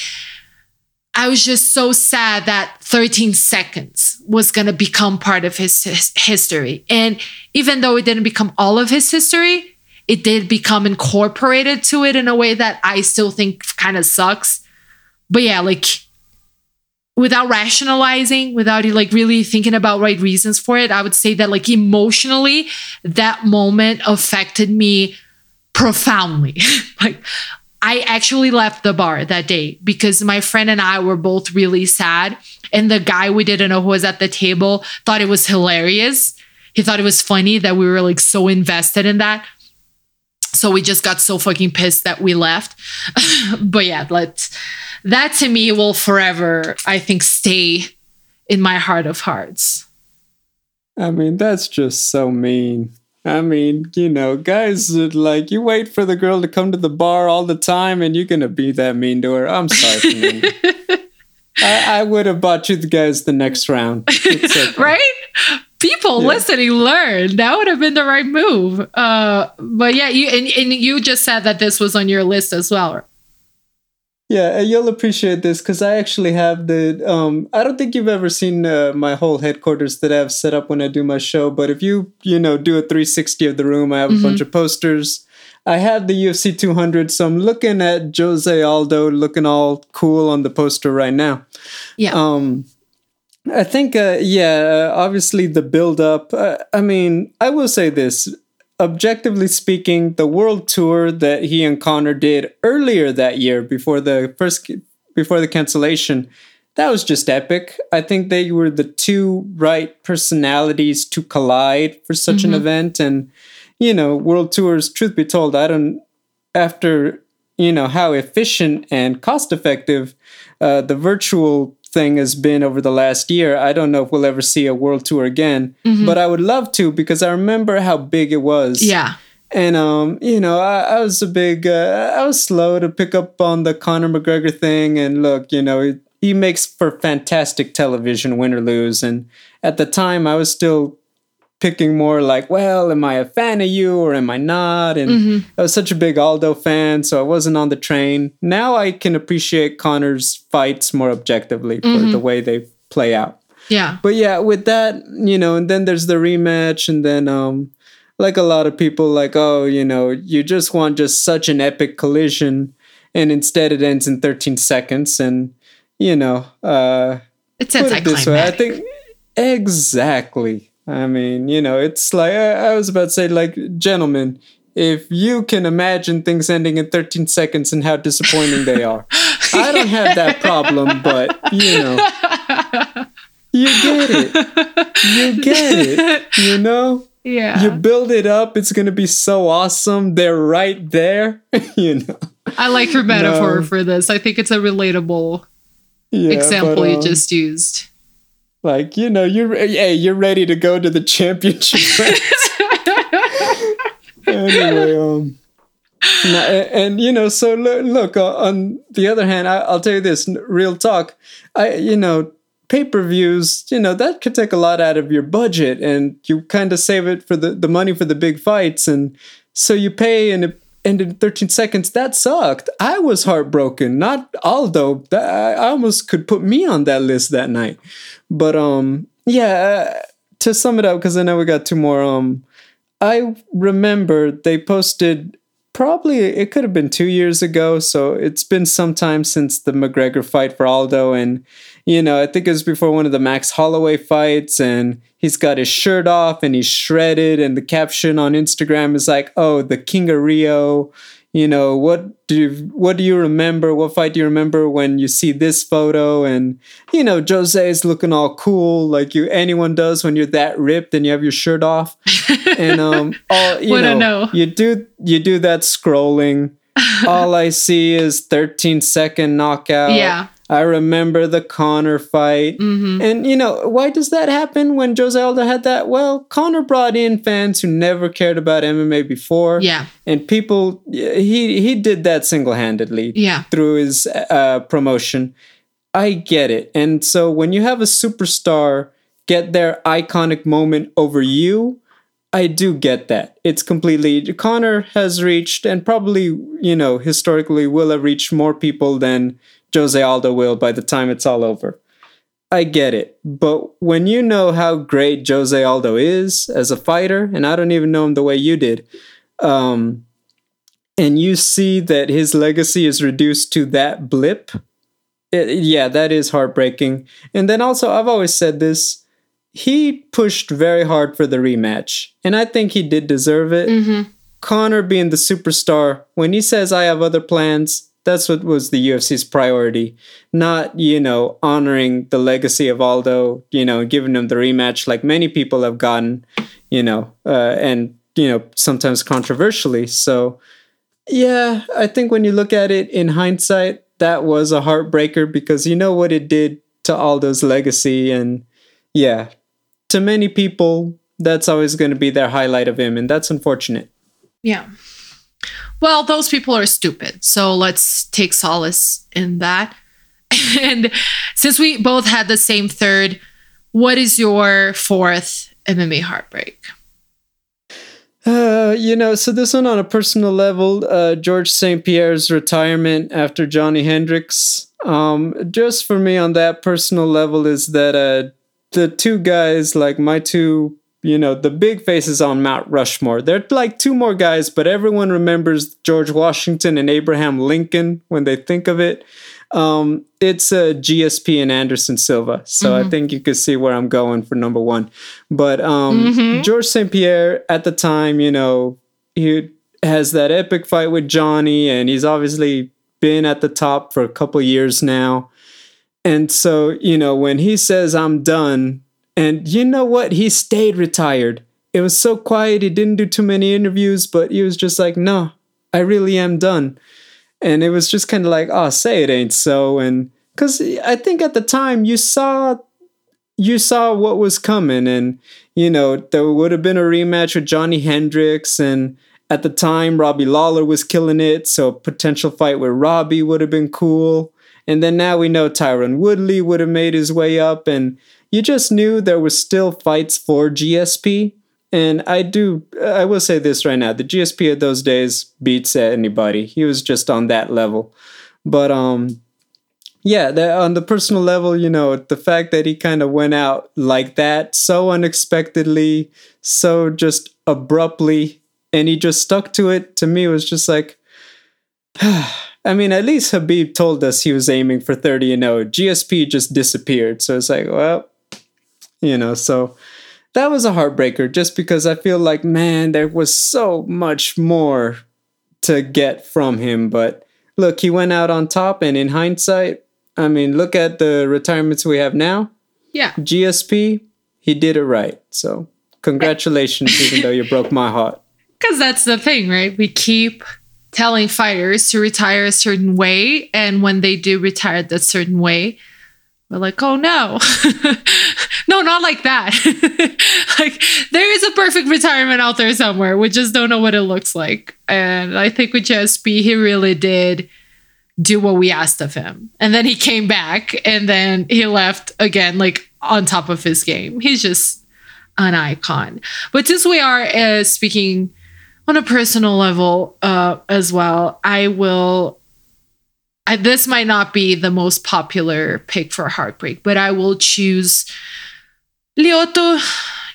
[SPEAKER 1] I was just so sad that 13 seconds was going to become part of his, his, history. And even though it didn't become all of his history, it did become incorporated to it in a way that I still think kind of sucks. But yeah, like without rationalizing, without like really thinking about right reasons for it, I would say that like emotionally, that moment affected me profoundly. (laughs) like I actually left the bar that day because my friend and I were both really sad. And the guy we didn't know who was at the table thought it was hilarious. He thought it was funny that we were like so invested in that. So we just got so fucking pissed that we left. (laughs) but yeah, let's that to me will forever, I think, stay in my heart of hearts.
[SPEAKER 2] I mean, that's just so mean. I mean, you know, guys, like you wait for the girl to come to the bar all the time, and you're gonna be that mean to her. I'm sorry, (laughs) I, I would have bought you the guys the next round,
[SPEAKER 1] okay. (laughs) right? People yeah. listening learn that would have been the right move. Uh, but yeah, you and, and you just said that this was on your list as well.
[SPEAKER 2] Yeah, you'll appreciate this because I actually have the. Um, I don't think you've ever seen uh, my whole headquarters that I have set up when I do my show. But if you, you know, do a 360 of the room, I have mm-hmm. a bunch of posters. I have the UFC 200, so I'm looking at Jose Aldo looking all cool on the poster right now.
[SPEAKER 1] Yeah.
[SPEAKER 2] Um, I think, uh, yeah, obviously the build up. Uh, I mean, I will say this objectively speaking, the world tour that he and Conor did earlier that year before the first before the cancellation, that was just epic. I think they were the two right personalities to collide for such mm-hmm. an event and you know, world tours, truth be told, I don't after you know how efficient and cost effective uh, the virtual thing has been over the last year. I don't know if we'll ever see a world tour again, mm-hmm. but I would love to because I remember how big it was.
[SPEAKER 1] Yeah.
[SPEAKER 2] And um, you know, I, I was a big, uh, I was slow to pick up on the Conor McGregor thing. And look, you know, he, he makes for fantastic television, win or lose. And at the time, I was still picking more like, well, am I a fan of you or am I not? And mm-hmm. I was such a big Aldo fan, so I wasn't on the train. Now I can appreciate Conor's fights more objectively for mm-hmm. the way they play out.
[SPEAKER 1] Yeah.
[SPEAKER 2] But yeah, with that, you know, and then there's the rematch, and then um like a lot of people like, oh, you know, you just want just such an epic collision, and instead it ends in 13 seconds, and you know, uh
[SPEAKER 1] it's put it this way.
[SPEAKER 2] I think exactly I mean, you know, it's like I, I was about to say, like, gentlemen, if you can imagine things ending in 13 seconds and how disappointing they are. (laughs) I don't have that problem, but you know, (laughs) you get it. You get it. You know?
[SPEAKER 1] Yeah.
[SPEAKER 2] You build it up, it's going to be so awesome. They're right there, (laughs) you know.
[SPEAKER 1] I like your metaphor no. for this. I think it's a relatable yeah, example but, um, you just used.
[SPEAKER 2] Like, you know, you're hey, you're ready to go to the championship. (laughs) anyway, um and, and, you know, so look, look uh, on the other hand, I, will tell you this real talk. I, you know, pay per views, you know, that could take a lot out of your budget and you kind of save it for the, the money for the big fights. And so you pay and it ended in 13 seconds. That sucked. I was heartbroken, not Aldo. I almost could put me on that list that night. But um, yeah, to sum it up, because I know we got two more. Um, I remember they posted probably it could have been two years ago. So it's been some time since the McGregor fight for Aldo. And, you know, I think it was before one of the Max Holloway fights. And he's got his shirt off and he's shredded. And the caption on Instagram is like, oh, the King of Rio you know what do you, what do you remember? What fight do you remember when you see this photo? And you know jose is looking all cool like you anyone does when you're that ripped and you have your shirt off. (laughs) And um all you know, know. you do you do that scrolling. (laughs) All i see is 13 second knockout.
[SPEAKER 1] Yeah
[SPEAKER 2] I remember the Conor fight. Mm-hmm. And, you know, why does that happen when Jose Aldo had that? Well, Conor brought in fans who never cared about MMA before.
[SPEAKER 1] Yeah.
[SPEAKER 2] And people, he, he did that single handedly
[SPEAKER 1] yeah.
[SPEAKER 2] through his uh, promotion. I get it. And so when you have a superstar get their iconic moment over you, I do get that. It's completely Conor has reached and probably, you know, historically will have reached more people than Jose Aldo will by the time it's all over. I get it. But when you know how great Jose Aldo is as a fighter, and I don't even know him the way you did, um, and you see that his legacy is reduced to that blip, it, yeah, that is heartbreaking. And then also, I've always said this he pushed very hard for the rematch, and I think he did deserve it. Mm-hmm. Conor being the superstar, when he says, I have other plans, that's what was the UFC's priority, not you know honoring the legacy of Aldo, you know, giving him the rematch like many people have gotten, you know, uh, and you know sometimes controversially. So yeah, I think when you look at it in hindsight, that was a heartbreaker because you know what it did to Aldo's legacy, and yeah, to many people, that's always going to be their highlight of him, and that's unfortunate.
[SPEAKER 1] Yeah well, those people are stupid. So let's take solace in that. (laughs) and since we both had the same third, what is your fourth MMA heartbreak?
[SPEAKER 2] Uh, you know, so this one on a personal level, uh, George St. Pierre's retirement after Johnny Hendricks. Um, just for me on that personal level is that uh, the two guys, like my two you know, the big faces on Mount Rushmore. There are like two more guys, but everyone remembers George Washington and Abraham Lincoln when they think of it. Um, it's a uh, GSP and Anderson Silva. So mm-hmm. I think you could see where I'm going for number one. But um, mm-hmm. George St. Pierre at the time, you know, he has that epic fight with Johnny, and he's obviously been at the top for a couple years now. And so, you know, when he says, I'm done, and you know what? He stayed retired. It was so quiet. He didn't do too many interviews, but he was just like, no, I really am done. And it was just kind of like, oh, say it ain't so. And because I think at the time you saw you saw what was coming and you know there would have been a rematch with johnny hendricks and at the time robbie lawler was killing it so a potential fight with robbie would have been cool and then now we know tyron woodley would have made his way up and you just knew there was still fights for GSP. And I do, I will say this right now: the GSP of those days beats anybody. He was just on that level. But um, yeah, the, on the personal level, you know, the fact that he kind of went out like that, so unexpectedly, so just abruptly, and he just stuck to it. To me, was just like. (sighs) I mean, at least Khabib told us he was aiming for 30 and 0. GSP just disappeared. So it's like, well, you know, so that was a heartbreaker just because I feel like, man, there was so much more to get from him. But look, he went out on top, and in hindsight, I mean, look at the retirements we have now.
[SPEAKER 1] Yeah.
[SPEAKER 2] GSP, he did it right. So congratulations, even though you broke my heart. (laughs)
[SPEAKER 1] Because that's the thing, right? We keep telling fighters to retire a certain way. And when they do retire that certain way, we're like, oh no. (laughs) no, not like that. (laughs) like there is a perfect retirement out there somewhere. We just don't know what it looks like. And I think with GSP, he really did do what we asked of him. And then he came back and then he left again, like on top of his game. He's just an icon. But since we are uh, speaking on a personal level uh, as well, I will. I, this might not be the most popular pick for heartbreak, but I will choose Lyoto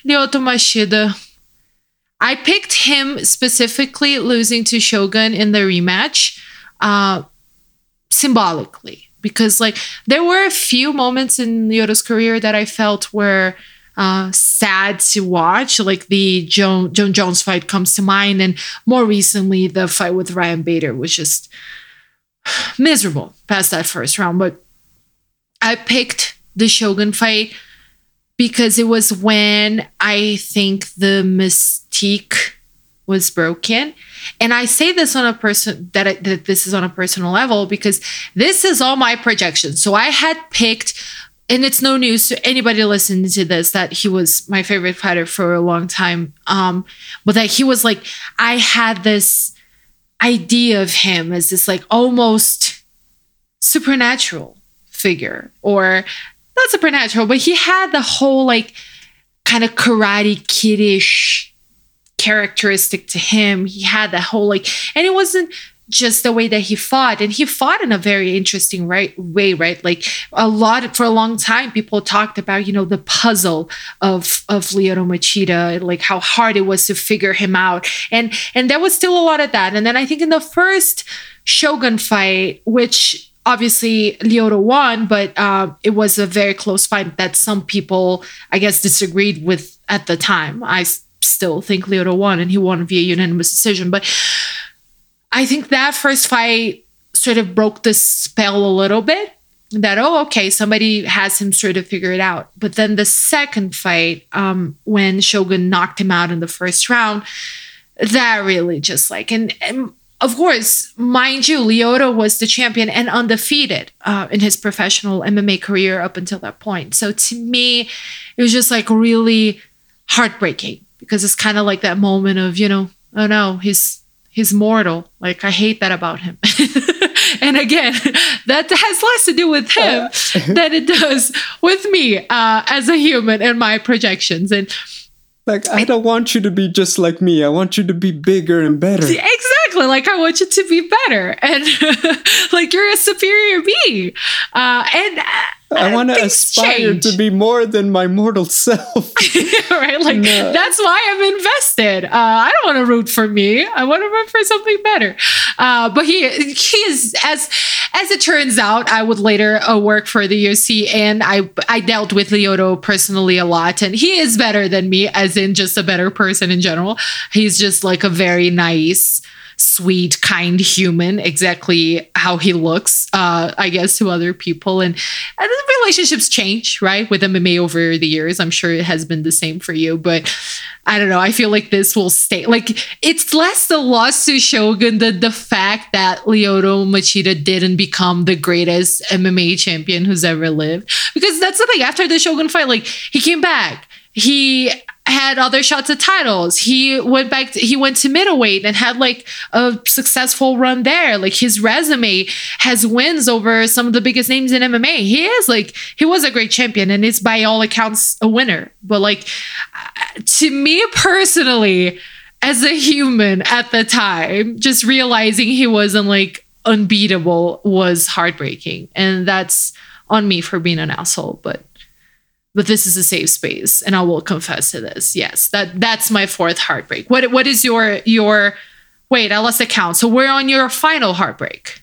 [SPEAKER 1] Lyoto Machida. I picked him specifically losing to Shogun in the rematch, uh, symbolically because like there were a few moments in Lyoto's career that I felt were uh, sad to watch. Like the Joan, Jon Jones fight comes to mind, and more recently the fight with Ryan Bader was just miserable past that first round. But I picked the Shogun fight because it was when I think the mystique was broken. And I say this on a person that, that this is on a personal level because this is all my projections. So I had picked and it's no news to anybody listening to this that he was my favorite fighter for a long time. Um, but that he was like, I had this idea of him as this like almost supernatural figure, or not supernatural, but he had the whole like kind of karate kiddish characteristic to him. He had that whole like, and it wasn't just the way that he fought. And he fought in a very interesting right way right? Like a lot for a long time people talked about you know the puzzle of of Lyoto Machida like how hard it was to figure him out. And and there was still a lot of that. And then I think in the first Shogun fight which obviously Lyoto won but uh, it was a very close fight that some people I guess disagreed with at the time. I still think Lyoto won and he won via unanimous decision. But I think that first fight sort of broke the spell a little bit that oh okay somebody has him sort of figure it out. But then the second fight um when shogun knocked him out in the first round that really just like and, and of course mind you Lyoto was the champion and undefeated uh, in his professional mma career up until that point. So to me it was just like really heartbreaking because it's kind of like that moment of you know oh no he's he's mortal. Like I hate that about him. (laughs) and again, (laughs) that has less to do with him uh, (laughs) than it does with me uh, as a human and my projections. And
[SPEAKER 2] like I don't want you to be just like me. I want you to be bigger and better.
[SPEAKER 1] Exactly. Like I want you to be better, and like you're a superior being. Uh, and uh,
[SPEAKER 2] I want to aspire change. to be more than my mortal self. (laughs)
[SPEAKER 1] right? Like no. that's why I'm invested. Uh, I don't want to root for me. I want to root for something better. Uh, but he he is as as it turns out. I would later uh, work for the UFC, and I I dealt with Lyoto personally a lot, and he is better than me, as in just a better person in general. He's just like a very nice sweet, kind human, exactly how he looks, uh, I guess, to other people. And, and relationships change, right, with MMA over the years. I'm sure it has been the same for you, but I don't know. I feel like this will stay. Like it's less the loss to Shogun than the fact that Lyoto Machida didn't become the greatest MMA champion who's ever lived. Because that's the thing. After the Shogun fight, like he came back. He had other shots at titles. He went back, to, he went to middleweight and had like a successful run there. Like his resume has wins over some of the biggest names in MMA. He is like, he was a great champion and is by all accounts a winner. But like, to me personally, as a human at the time, just realizing he wasn't like unbeatable was heartbreaking. And that's on me for being an asshole. But but this is a safe space and i will confess to this yes that that's my fourth heartbreak what what is your your wait i lost the count so we're on your final heartbreak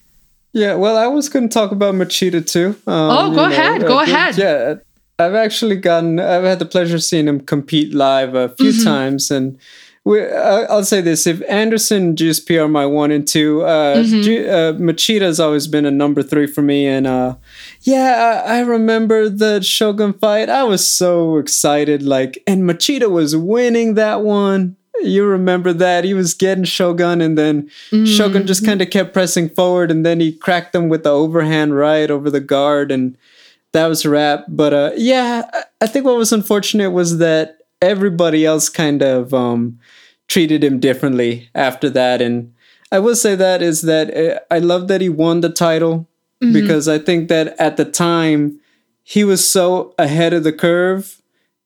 [SPEAKER 2] yeah well i was going to talk about machida too
[SPEAKER 1] um, oh go ahead know, go ahead
[SPEAKER 2] yeah i've actually gotten i've had the pleasure of seeing him compete live a few mm-hmm. times and we, I'll say this: if Anderson and GSP are my one and two, uh, mm-hmm. G, uh, Machida has always been a number three for me. And uh, yeah, I, I, remember the Shogun fight. I was so excited, like, and Machida was winning that one. You remember that he was getting Shogun, and then mm-hmm. Shogun just kind of kept pressing forward, and then he cracked them with the overhand right over the guard, and that was a wrap. But uh, yeah, I think what was unfortunate was that everybody else kind of um, treated him differently after that. And I will say that is that uh, I love that he won the title mm-hmm. because I think that at the time he was so ahead of the curve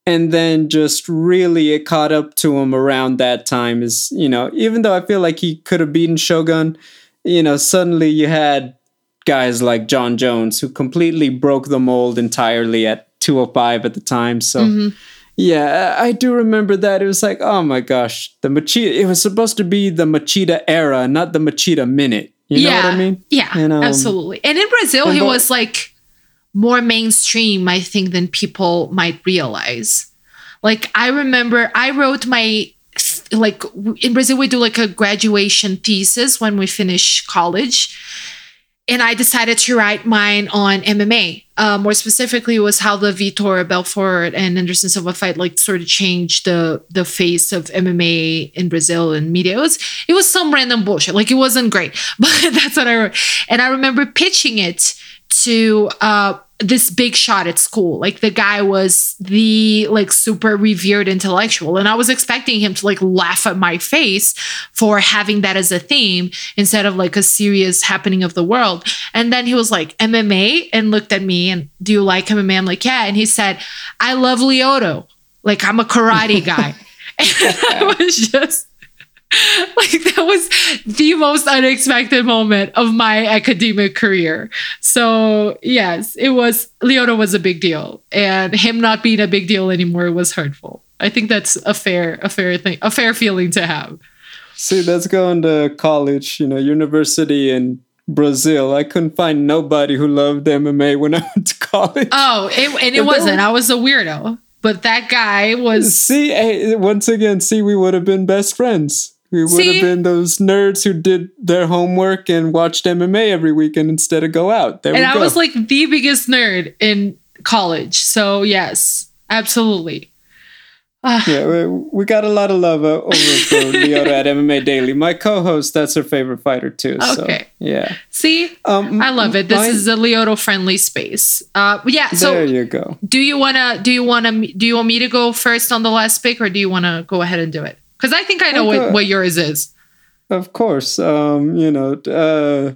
[SPEAKER 2] and then just really it caught up to him around that time is you know even though i feel like he could have beaten shogun you know suddenly you had guys like Jon jones who completely broke the mold entirely at 205 at the time so mm-hmm. yeah i do remember that it was like oh my gosh the machida it was supposed to be the machida era not the machida minute you
[SPEAKER 1] yeah,
[SPEAKER 2] know what i mean
[SPEAKER 1] yeah and, um, absolutely and in brazil and he was like more mainstream, I think, than people might realize. Like, I remember I wrote my, like, in Brazil, we do like a graduation thesis when we finish college. And I decided to write mine on MMA. Uh, more specifically, was how the Vitor Belfort and Anderson Silva fight like sort of changed the the face of MMA in Brazil and media. It was it was some random bullshit. Like it wasn't great, (laughs) but that's what I wrote. And I remember pitching it to uh, this big shot at school. Like the guy was the like super revered intellectual. And I was expecting him to like laugh at my face for having that as a theme instead of like a serious happening of the world. And then he was like, MMA and looked at me and do you like MMA? I'm like, yeah. And he said, I love Lyoto. Like I'm a karate guy. (laughs) and I (laughs) was just (laughs) like that was the most unexpected moment of my academic career. So yes, it was Lyoto was a big deal, and him not being a big deal anymore was hurtful. I think that's a fair, a fair thing, a fair feeling to have.
[SPEAKER 2] See, that's going to college, you know, university in Brazil. I couldn't find nobody who loved MMA when I (laughs) went to college.
[SPEAKER 1] Oh, it, and it and wasn't. I was a weirdo. But that guy was.
[SPEAKER 2] See, hey, once again, see, we would have been best friends. We would have been those nerds who did their homework and watched MMA every weekend instead of go out. There
[SPEAKER 1] and
[SPEAKER 2] I
[SPEAKER 1] was like the biggest nerd in college. So yes, absolutely.
[SPEAKER 2] Ah. yeah, we, we, got a lot of love over for (laughs) Lyoto at MMA Daily. My co-host, that's her favorite fighter too. Okay. So, yeah.
[SPEAKER 1] See, um, I love it. This my, is a Lyoto friendly space. Uh, yeah. So
[SPEAKER 2] there you go.
[SPEAKER 1] Do you wanna? Do you wanna? Do you want me to go first on the last pick, or do you wanna go ahead and do it? Because I think I know okay. what, what yours is.
[SPEAKER 2] Of course. Um, you know, uh,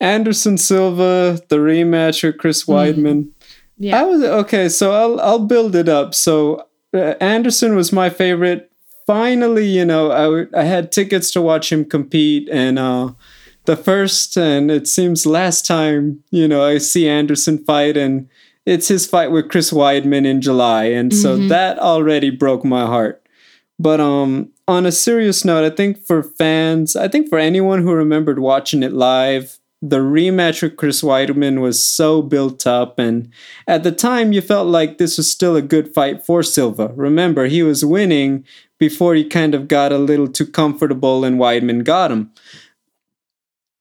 [SPEAKER 2] Anderson Silva, the rematch with Chris hmm. Weidman. Mm. Yeah. I was okay, so I'll I'll build it up. So uh, Anderson was my favorite. Finally, you know, I I had tickets to watch him compete and uh the first and it seems last time, you know, I see Anderson fight and it's his fight with Chris Weidman in July and mm-hmm. so that already broke my heart. But um on a serious note, I think for fans, I think for anyone who remembered watching it live, the rematch with Chris Weidman was so built up, and at the time, you felt like this was still a good fight for Silva. Remember, he was winning before he kind of got a little too comfortable and Weidman got him.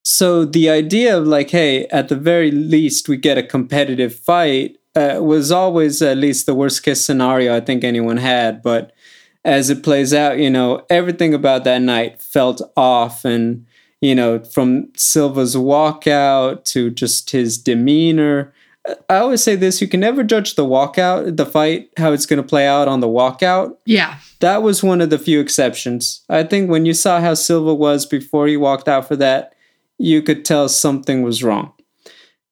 [SPEAKER 2] So the idea of like, hey, at the very least, we get a competitive fight uh, was always at least the worst case scenario I think anyone had, but as it plays out, you know, everything about that night felt off. And, you know, from Silva's walkout to just his demeanor. I always say this you can never judge the walkout, the fight, how it's going to play out on the walkout.
[SPEAKER 1] Yeah.
[SPEAKER 2] That was one of the few exceptions. I think when you saw how Silva was before he walked out for that, you could tell something was wrong.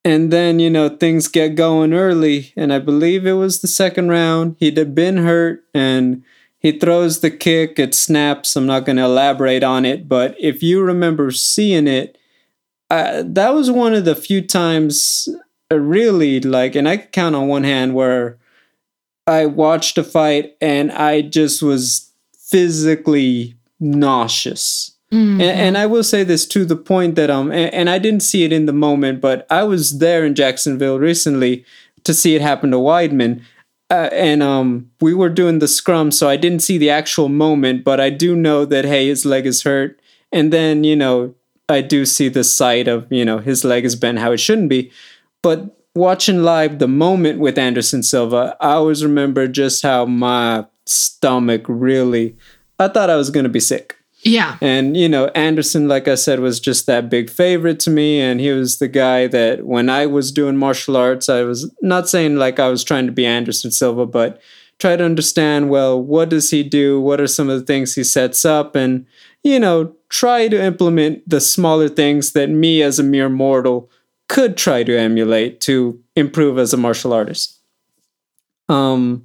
[SPEAKER 2] And then, you know, things get going early. And I believe it was the second round. He'd been hurt and he throws the kick, it snaps. I'm not going to elaborate on it, but if you remember seeing it, uh, that was one of the few times, uh, really, like, and I could count on one hand where I watched a fight and I just was physically nauseous. Mm-hmm. And, and, I will say this to the point that um, and, and I didn't see it in the moment, but I was there in Jacksonville recently to see it happen to Weidman uh, and um, we were doing the scrum, so I didn't see the actual moment, but I do know that hey, his leg is hurt, and then you know I do see the sight of you know his leg is bent how it shouldn't be, but watching live the moment with Anderson Silva, I always remember just how my stomach really, I thought I was gonna be sick.
[SPEAKER 1] Yeah.
[SPEAKER 2] And, you know, Anderson, like I said, was just that big favorite to me. And he was the guy that when I was doing martial arts, I was not saying like I was trying to be Anderson Silva, but try to understand, well, what does he do? What are some of the things he sets up? And, you know, try to implement the smaller things that me as a mere mortal could try to emulate to improve as a martial artist. Um,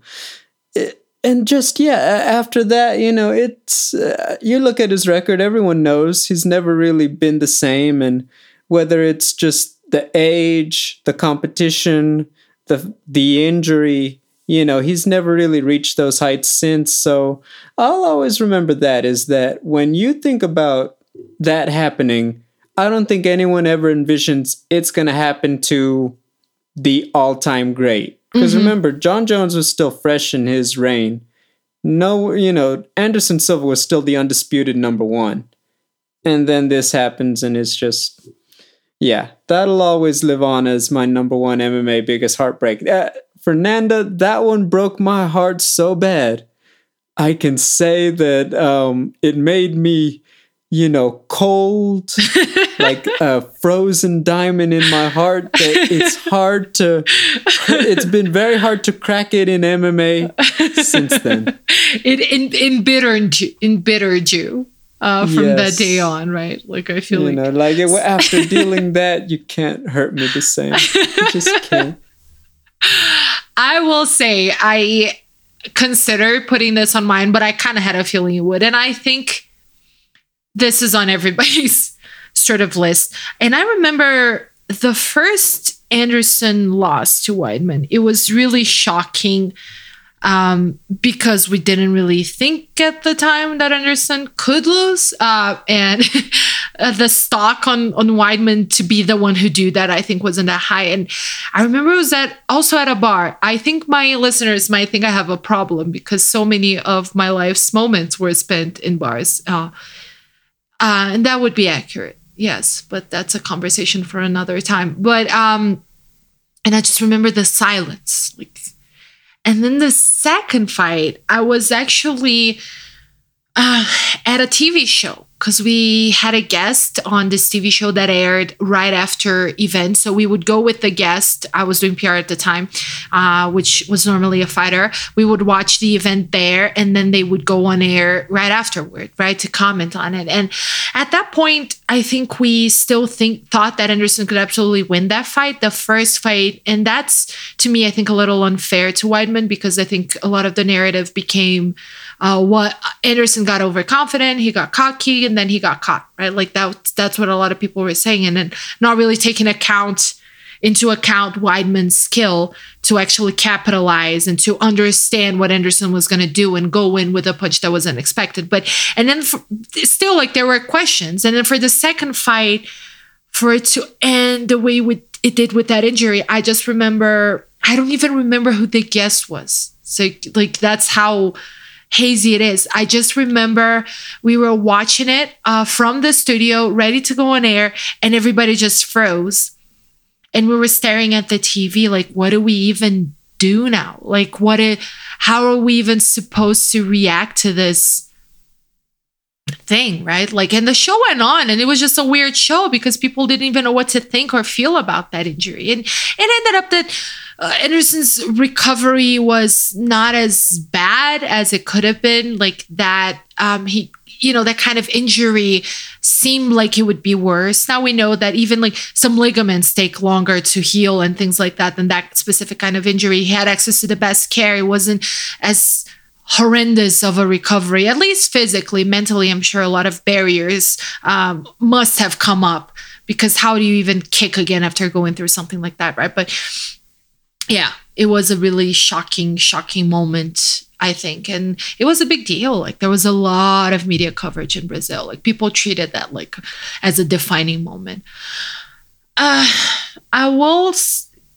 [SPEAKER 2] and just yeah, after that, you know, it's uh, you look at his record. Everyone knows he's never really been the same, and whether it's just the age, the competition, the the injury, you know, he's never really reached those heights since. So I'll always remember that is that when you think about that happening, I don't think anyone ever envisions it's going to happen to the all-time great. Because mm-hmm. remember, Jon Jones was still fresh in his reign. No, you know, Anderson Silva was still the undisputed number one. And then this happens, and it's just, yeah, that'll always live on as my number one MMA biggest heartbreak. Uh, Fernanda, that one broke my heart so bad. I can say that um, it made me, you know, cold, (laughs) like a frozen diamond in my heart. That it's hard to, it's been very hard to crack it in MMA since then. (laughs)
[SPEAKER 1] It in, embittered, embittered you. Uh, from yes. that day on, right? Like I feel
[SPEAKER 2] you
[SPEAKER 1] like,
[SPEAKER 2] know, like it, (laughs) after dealing that, you can't hurt me the same. You just can't.
[SPEAKER 1] I will say I considered putting this on mine, but I kind of had a feeling you would. And I think this is on everybody's (laughs) sort of list. And I remember the first Anderson loss to Weidman, it was really shocking um, because we didn't really think at the time that Anderson could lose. Uh, and (laughs) the stock on, on Weidman to be the one who do that, I think wasn't that high. And I remember it was at also at a bar. I think my listeners might think I have a problem because so many of my life's moments were spent in bars. Uh, uh, and that would be accurate. Yes, but that's a conversation for another time. But um, and I just remember the silence, like and then the second fight, I was actually uh, at a TV show because we had a guest on this TV show that aired right after event. So we would go with the guest. I was doing PR at the time, uh, which was normally a fighter. We would watch the event there, and then they would go on air right afterward, right, to comment on it. And at that point, I think we still think thought that Anderson could absolutely win that fight, the first fight, and that's to me, I think, a little unfair to Weidman because I think a lot of the narrative became uh, what Anderson got overconfident, he got cocky, and then he got caught, right? Like that. That's what a lot of people were saying, and then not really taking account into account Weidman's skill to actually capitalize and to understand what Anderson was going to do and go in with a punch that was unexpected. But and then for, still, like there were questions, and then for the second fight, for it to end the way it did with that injury, I just remember I don't even remember who the guest was. So like that's how hazy it is. I just remember we were watching it uh, from the studio, ready to go on air, and everybody just froze. And we were staring at the TV, like, what do we even do now? Like, what? How are we even supposed to react to this? thing, right? Like, and the show went on, and it was just a weird show because people didn't even know what to think or feel about that injury. And it ended up that uh, Anderson's recovery was not as bad as it could have been. Like that, um, he, you know, that kind of injury seemed like it would be worse. Now we know that even like some ligaments take longer to heal and things like that than that specific kind of injury. He had access to the best care. It wasn't as horrendous of a recovery, at least physically. Mentally, I'm sure a lot of barriers um, must have come up because how do you even kick again after going through something like that, right? But yeah, it was a really shocking, shocking moment, I think. And it was a big deal. Like there was a lot of media coverage in Brazil. Like people treated that like as a defining moment. Uh, I will.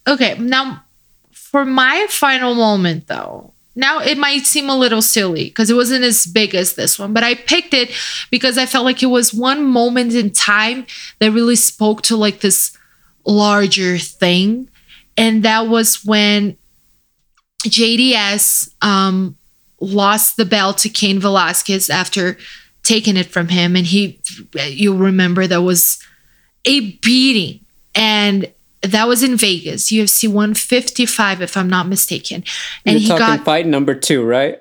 [SPEAKER 1] Okay, now for my final moment though, now it might seem a little silly because it wasn't as big as this one, but I picked it because I felt like it was one moment in time that really spoke to like this larger thing and that was when JDS um, lost the belt to Cain Velasquez after taking it from him, and he, you remember, that was a beating, and that was in Vegas, UFC 155, if I'm not mistaken.
[SPEAKER 2] And You're he got fight number two, right?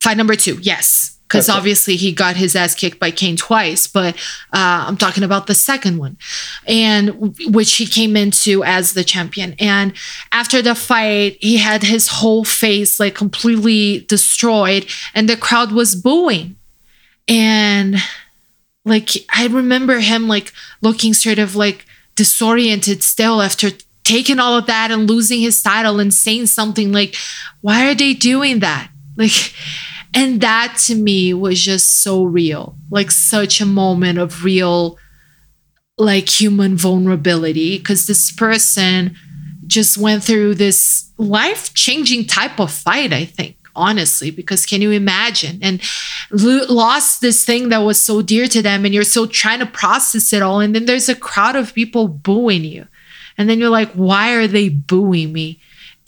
[SPEAKER 1] Fight number two, yes. Because
[SPEAKER 2] Okay.
[SPEAKER 1] obviously he got his ass kicked by Cain twice, but uh, I'm talking about the second one, and which he came into as the champion. And after the fight, he had his whole face like completely destroyed, and the crowd was booing. And like I remember him like looking sort of like disoriented still after taking all of that and losing his title and saying something like, "Why are they doing that?" Like, and that to me was just so real, like such a moment of real, like human vulnerability, because this person just went through this life changing type of fight, I think, honestly, because can you imagine? And lo- lost this thing that was so dear to them, and you're still trying to process it all. And then there's a crowd of people booing you. And then you're like, why are they booing me?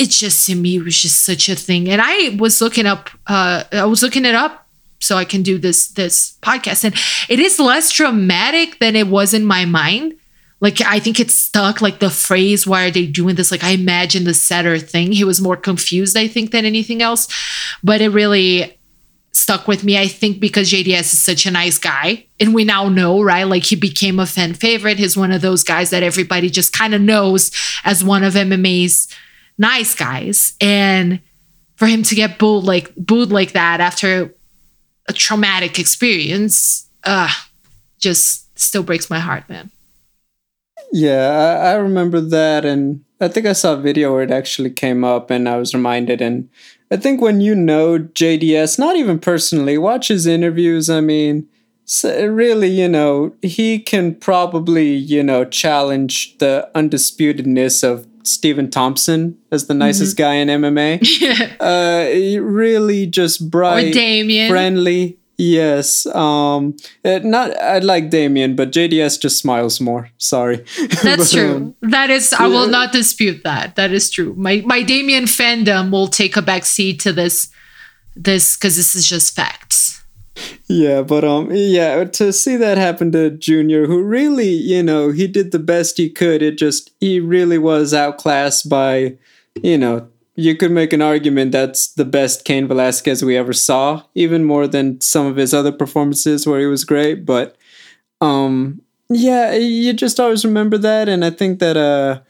[SPEAKER 1] It just to me was just such a thing. And I was looking up, uh, I was looking it up so I can do this this podcast. And it is less dramatic than it was in my mind. Like I think it's stuck, like the phrase, why are they doing this? Like I imagine the setter thing. He was more confused, I think, than anything else. But it really stuck with me. I think because JDS is such a nice guy, and we now know, right? Like he became a fan favorite. He's one of those guys that everybody just kind of knows as one of MMA's nice guys. And for him to get booed like booed like that after a traumatic experience, uh, just still breaks my heart, man.
[SPEAKER 2] Yeah, I, I remember that, and I think I saw a video where it actually came up, and I was reminded. And I think when you know JDS, not even personally, watch his interviews. I mean, so really, you know, he can probably, you know, challenge the undisputedness of Stephen Thompson as the nicest guy in MMA. (laughs) uh, really just bright,
[SPEAKER 1] Damien.
[SPEAKER 2] friendly. Yes. Um. uh, Not. I like Damien, but JDS just smiles more. Sorry. (laughs)
[SPEAKER 1] That's
[SPEAKER 2] But,
[SPEAKER 1] true.
[SPEAKER 2] um,
[SPEAKER 1] that is, I will not dispute that. That is true. My my Damien fandom will take a backseat to this, this because this is just facts.
[SPEAKER 2] Yeah, but um, yeah, to see that happen to Junior, who really, you know, he did the best he could. It just he really was outclassed by, you know, you could make an argument that's the best Cain Velasquez we ever saw, even more than some of his other performances where he was great. But um, yeah, you just always remember that, and I think that uh,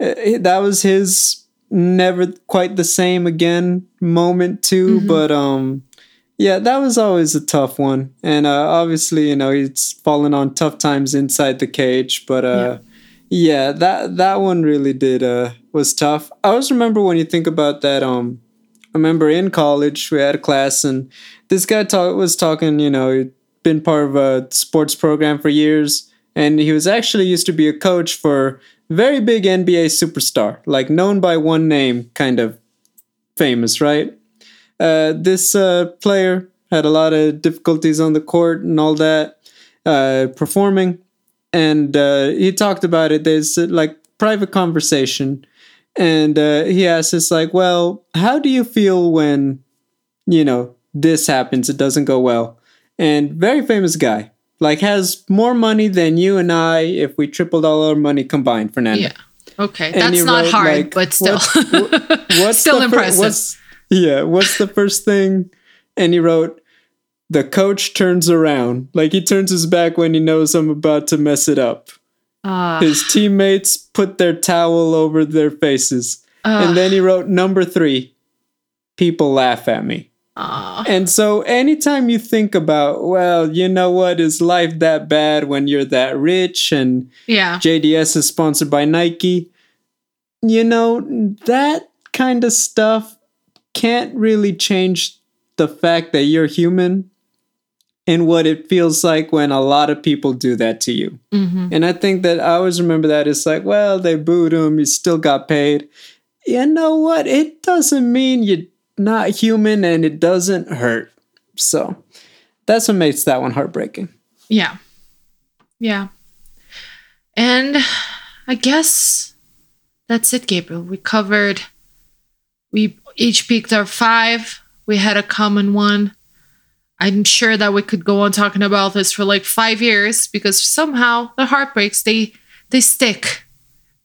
[SPEAKER 2] eh, that was his never quite the same again moment too. But um. Yeah, that was always a tough one. And uh, obviously, you know, he's fallen on tough times inside the cage. But uh, yeah. that that one really did uh, was tough. I always remember when you think about that. Um, I remember in college we had a class, and this guy talk, was talking. You know, he'd been part of a sports program for years, and he was actually used to be a coach for very big NBA superstar, like known by one name, kind of famous, right? Uh, this uh, player had a lot of difficulties on the court and all that uh, performing. And uh, he talked about it. There's uh, like private conversation. And uh, he asked us like well how do you feel when you know this happens? It doesn't go well. And very famous guy. Like has more money than you and i if we tripled all our money combined Fernanda
[SPEAKER 1] Yeah. Okay,
[SPEAKER 2] And
[SPEAKER 1] that's not
[SPEAKER 2] wrote,
[SPEAKER 1] hard,
[SPEAKER 2] like,
[SPEAKER 1] but still,
[SPEAKER 2] what- (laughs) what's
[SPEAKER 1] still
[SPEAKER 2] the
[SPEAKER 1] impressive.
[SPEAKER 2] what's- yeah, what's the first thing? And he wrote, "The coach turns around, like he turns his back when he knows I'm about to mess it up."
[SPEAKER 1] uh,
[SPEAKER 2] His teammates put their towel over their faces, and then he wrote number three. People laugh at me.
[SPEAKER 1] uh,
[SPEAKER 2] And so, anytime you think about, well, you know what, is life that bad when you're that rich and
[SPEAKER 1] yeah,
[SPEAKER 2] JDS is sponsored by Nike. You know, that kind of stuff can't really change the fact that you're human and what it feels like when a lot of people do that to you.
[SPEAKER 1] hmm
[SPEAKER 2] And I think that I always remember that it's like, well, they booed him, he still got paid. You know what? It doesn't mean you're not human and it doesn't hurt. So that's what makes that one heartbreaking.
[SPEAKER 1] yeah, yeah. And I guess that's it, Gabriel. We covered. We each picked our five. We had a common one. I'm sure that we could go on talking about this for like five years because somehow the heartbreaks they they stick,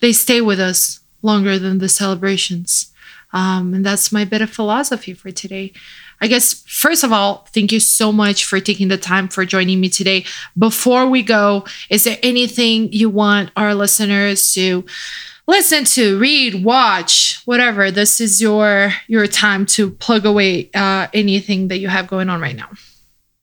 [SPEAKER 1] they stay with us longer than the celebrations. Um, and that's my bit of philosophy for today. I guess, first of all, thank you so much for taking the time for joining me today. Before we go, is there anything you want our listeners to listen to, read, watch, whatever? This is your your time to plug away uh, anything that you have going on right now.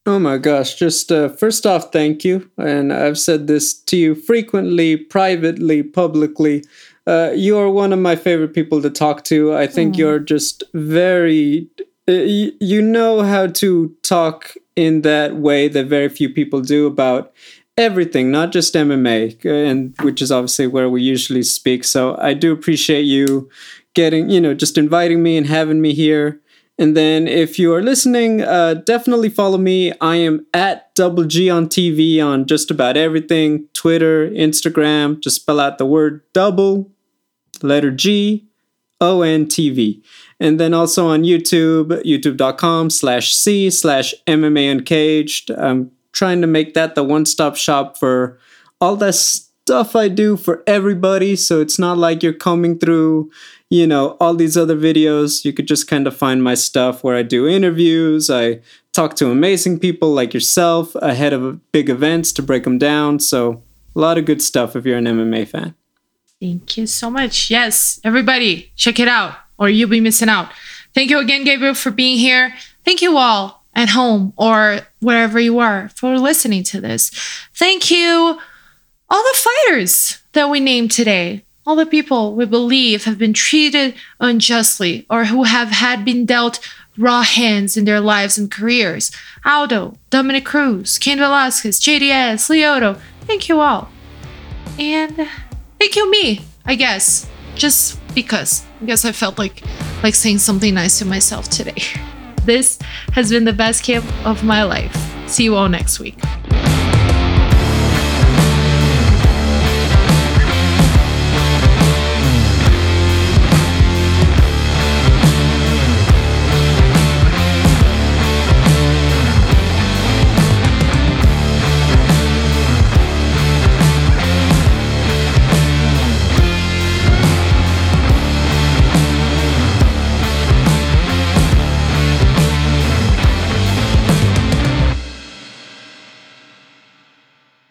[SPEAKER 2] Oh my gosh, just uh, first off, thank you. And I've said this to you frequently, privately, publicly. Uh, you are one of my favorite people to talk to. I think mm. you're just very, uh, you, you know how to talk in that way that very few people do about everything, not just MMA, uh, and which is obviously where we usually speak. So I do appreciate you getting, you know, just inviting me and having me here. And then if you are listening, uh, definitely follow me. I am at Double G on TV on just about everything Twitter, Instagram. Just spell out the word double, letter G, O N T V. And then also on YouTube, youtube.com slash C slash MMA Uncaged. I'm trying to make that the one stop shop for all that stuff I do for everybody. So it's not like you're coming through you know, all these other videos. You could just kind of find my stuff where I do interviews. I talk to amazing people like yourself ahead of big events to break them down. So, a lot of good stuff if you're an MMA fan.
[SPEAKER 1] Thank you so much. Yes, everybody, check it out or you'll be missing out. Thank you again, Gabriel, for being here. Thank you all at home or wherever you are for listening to this. Thank you, all the fighters that we named today all the people we believe have been treated unjustly or who have had been dealt raw hands in their lives and careers. Aldo, Dominick Cruz, Cain Velasquez, JDS, Lyoto, thank you all. And thank you me, I guess. Just because. I guess I felt like like saying something nice to myself today. (laughs) This has been the best camp of my life. See you all next week.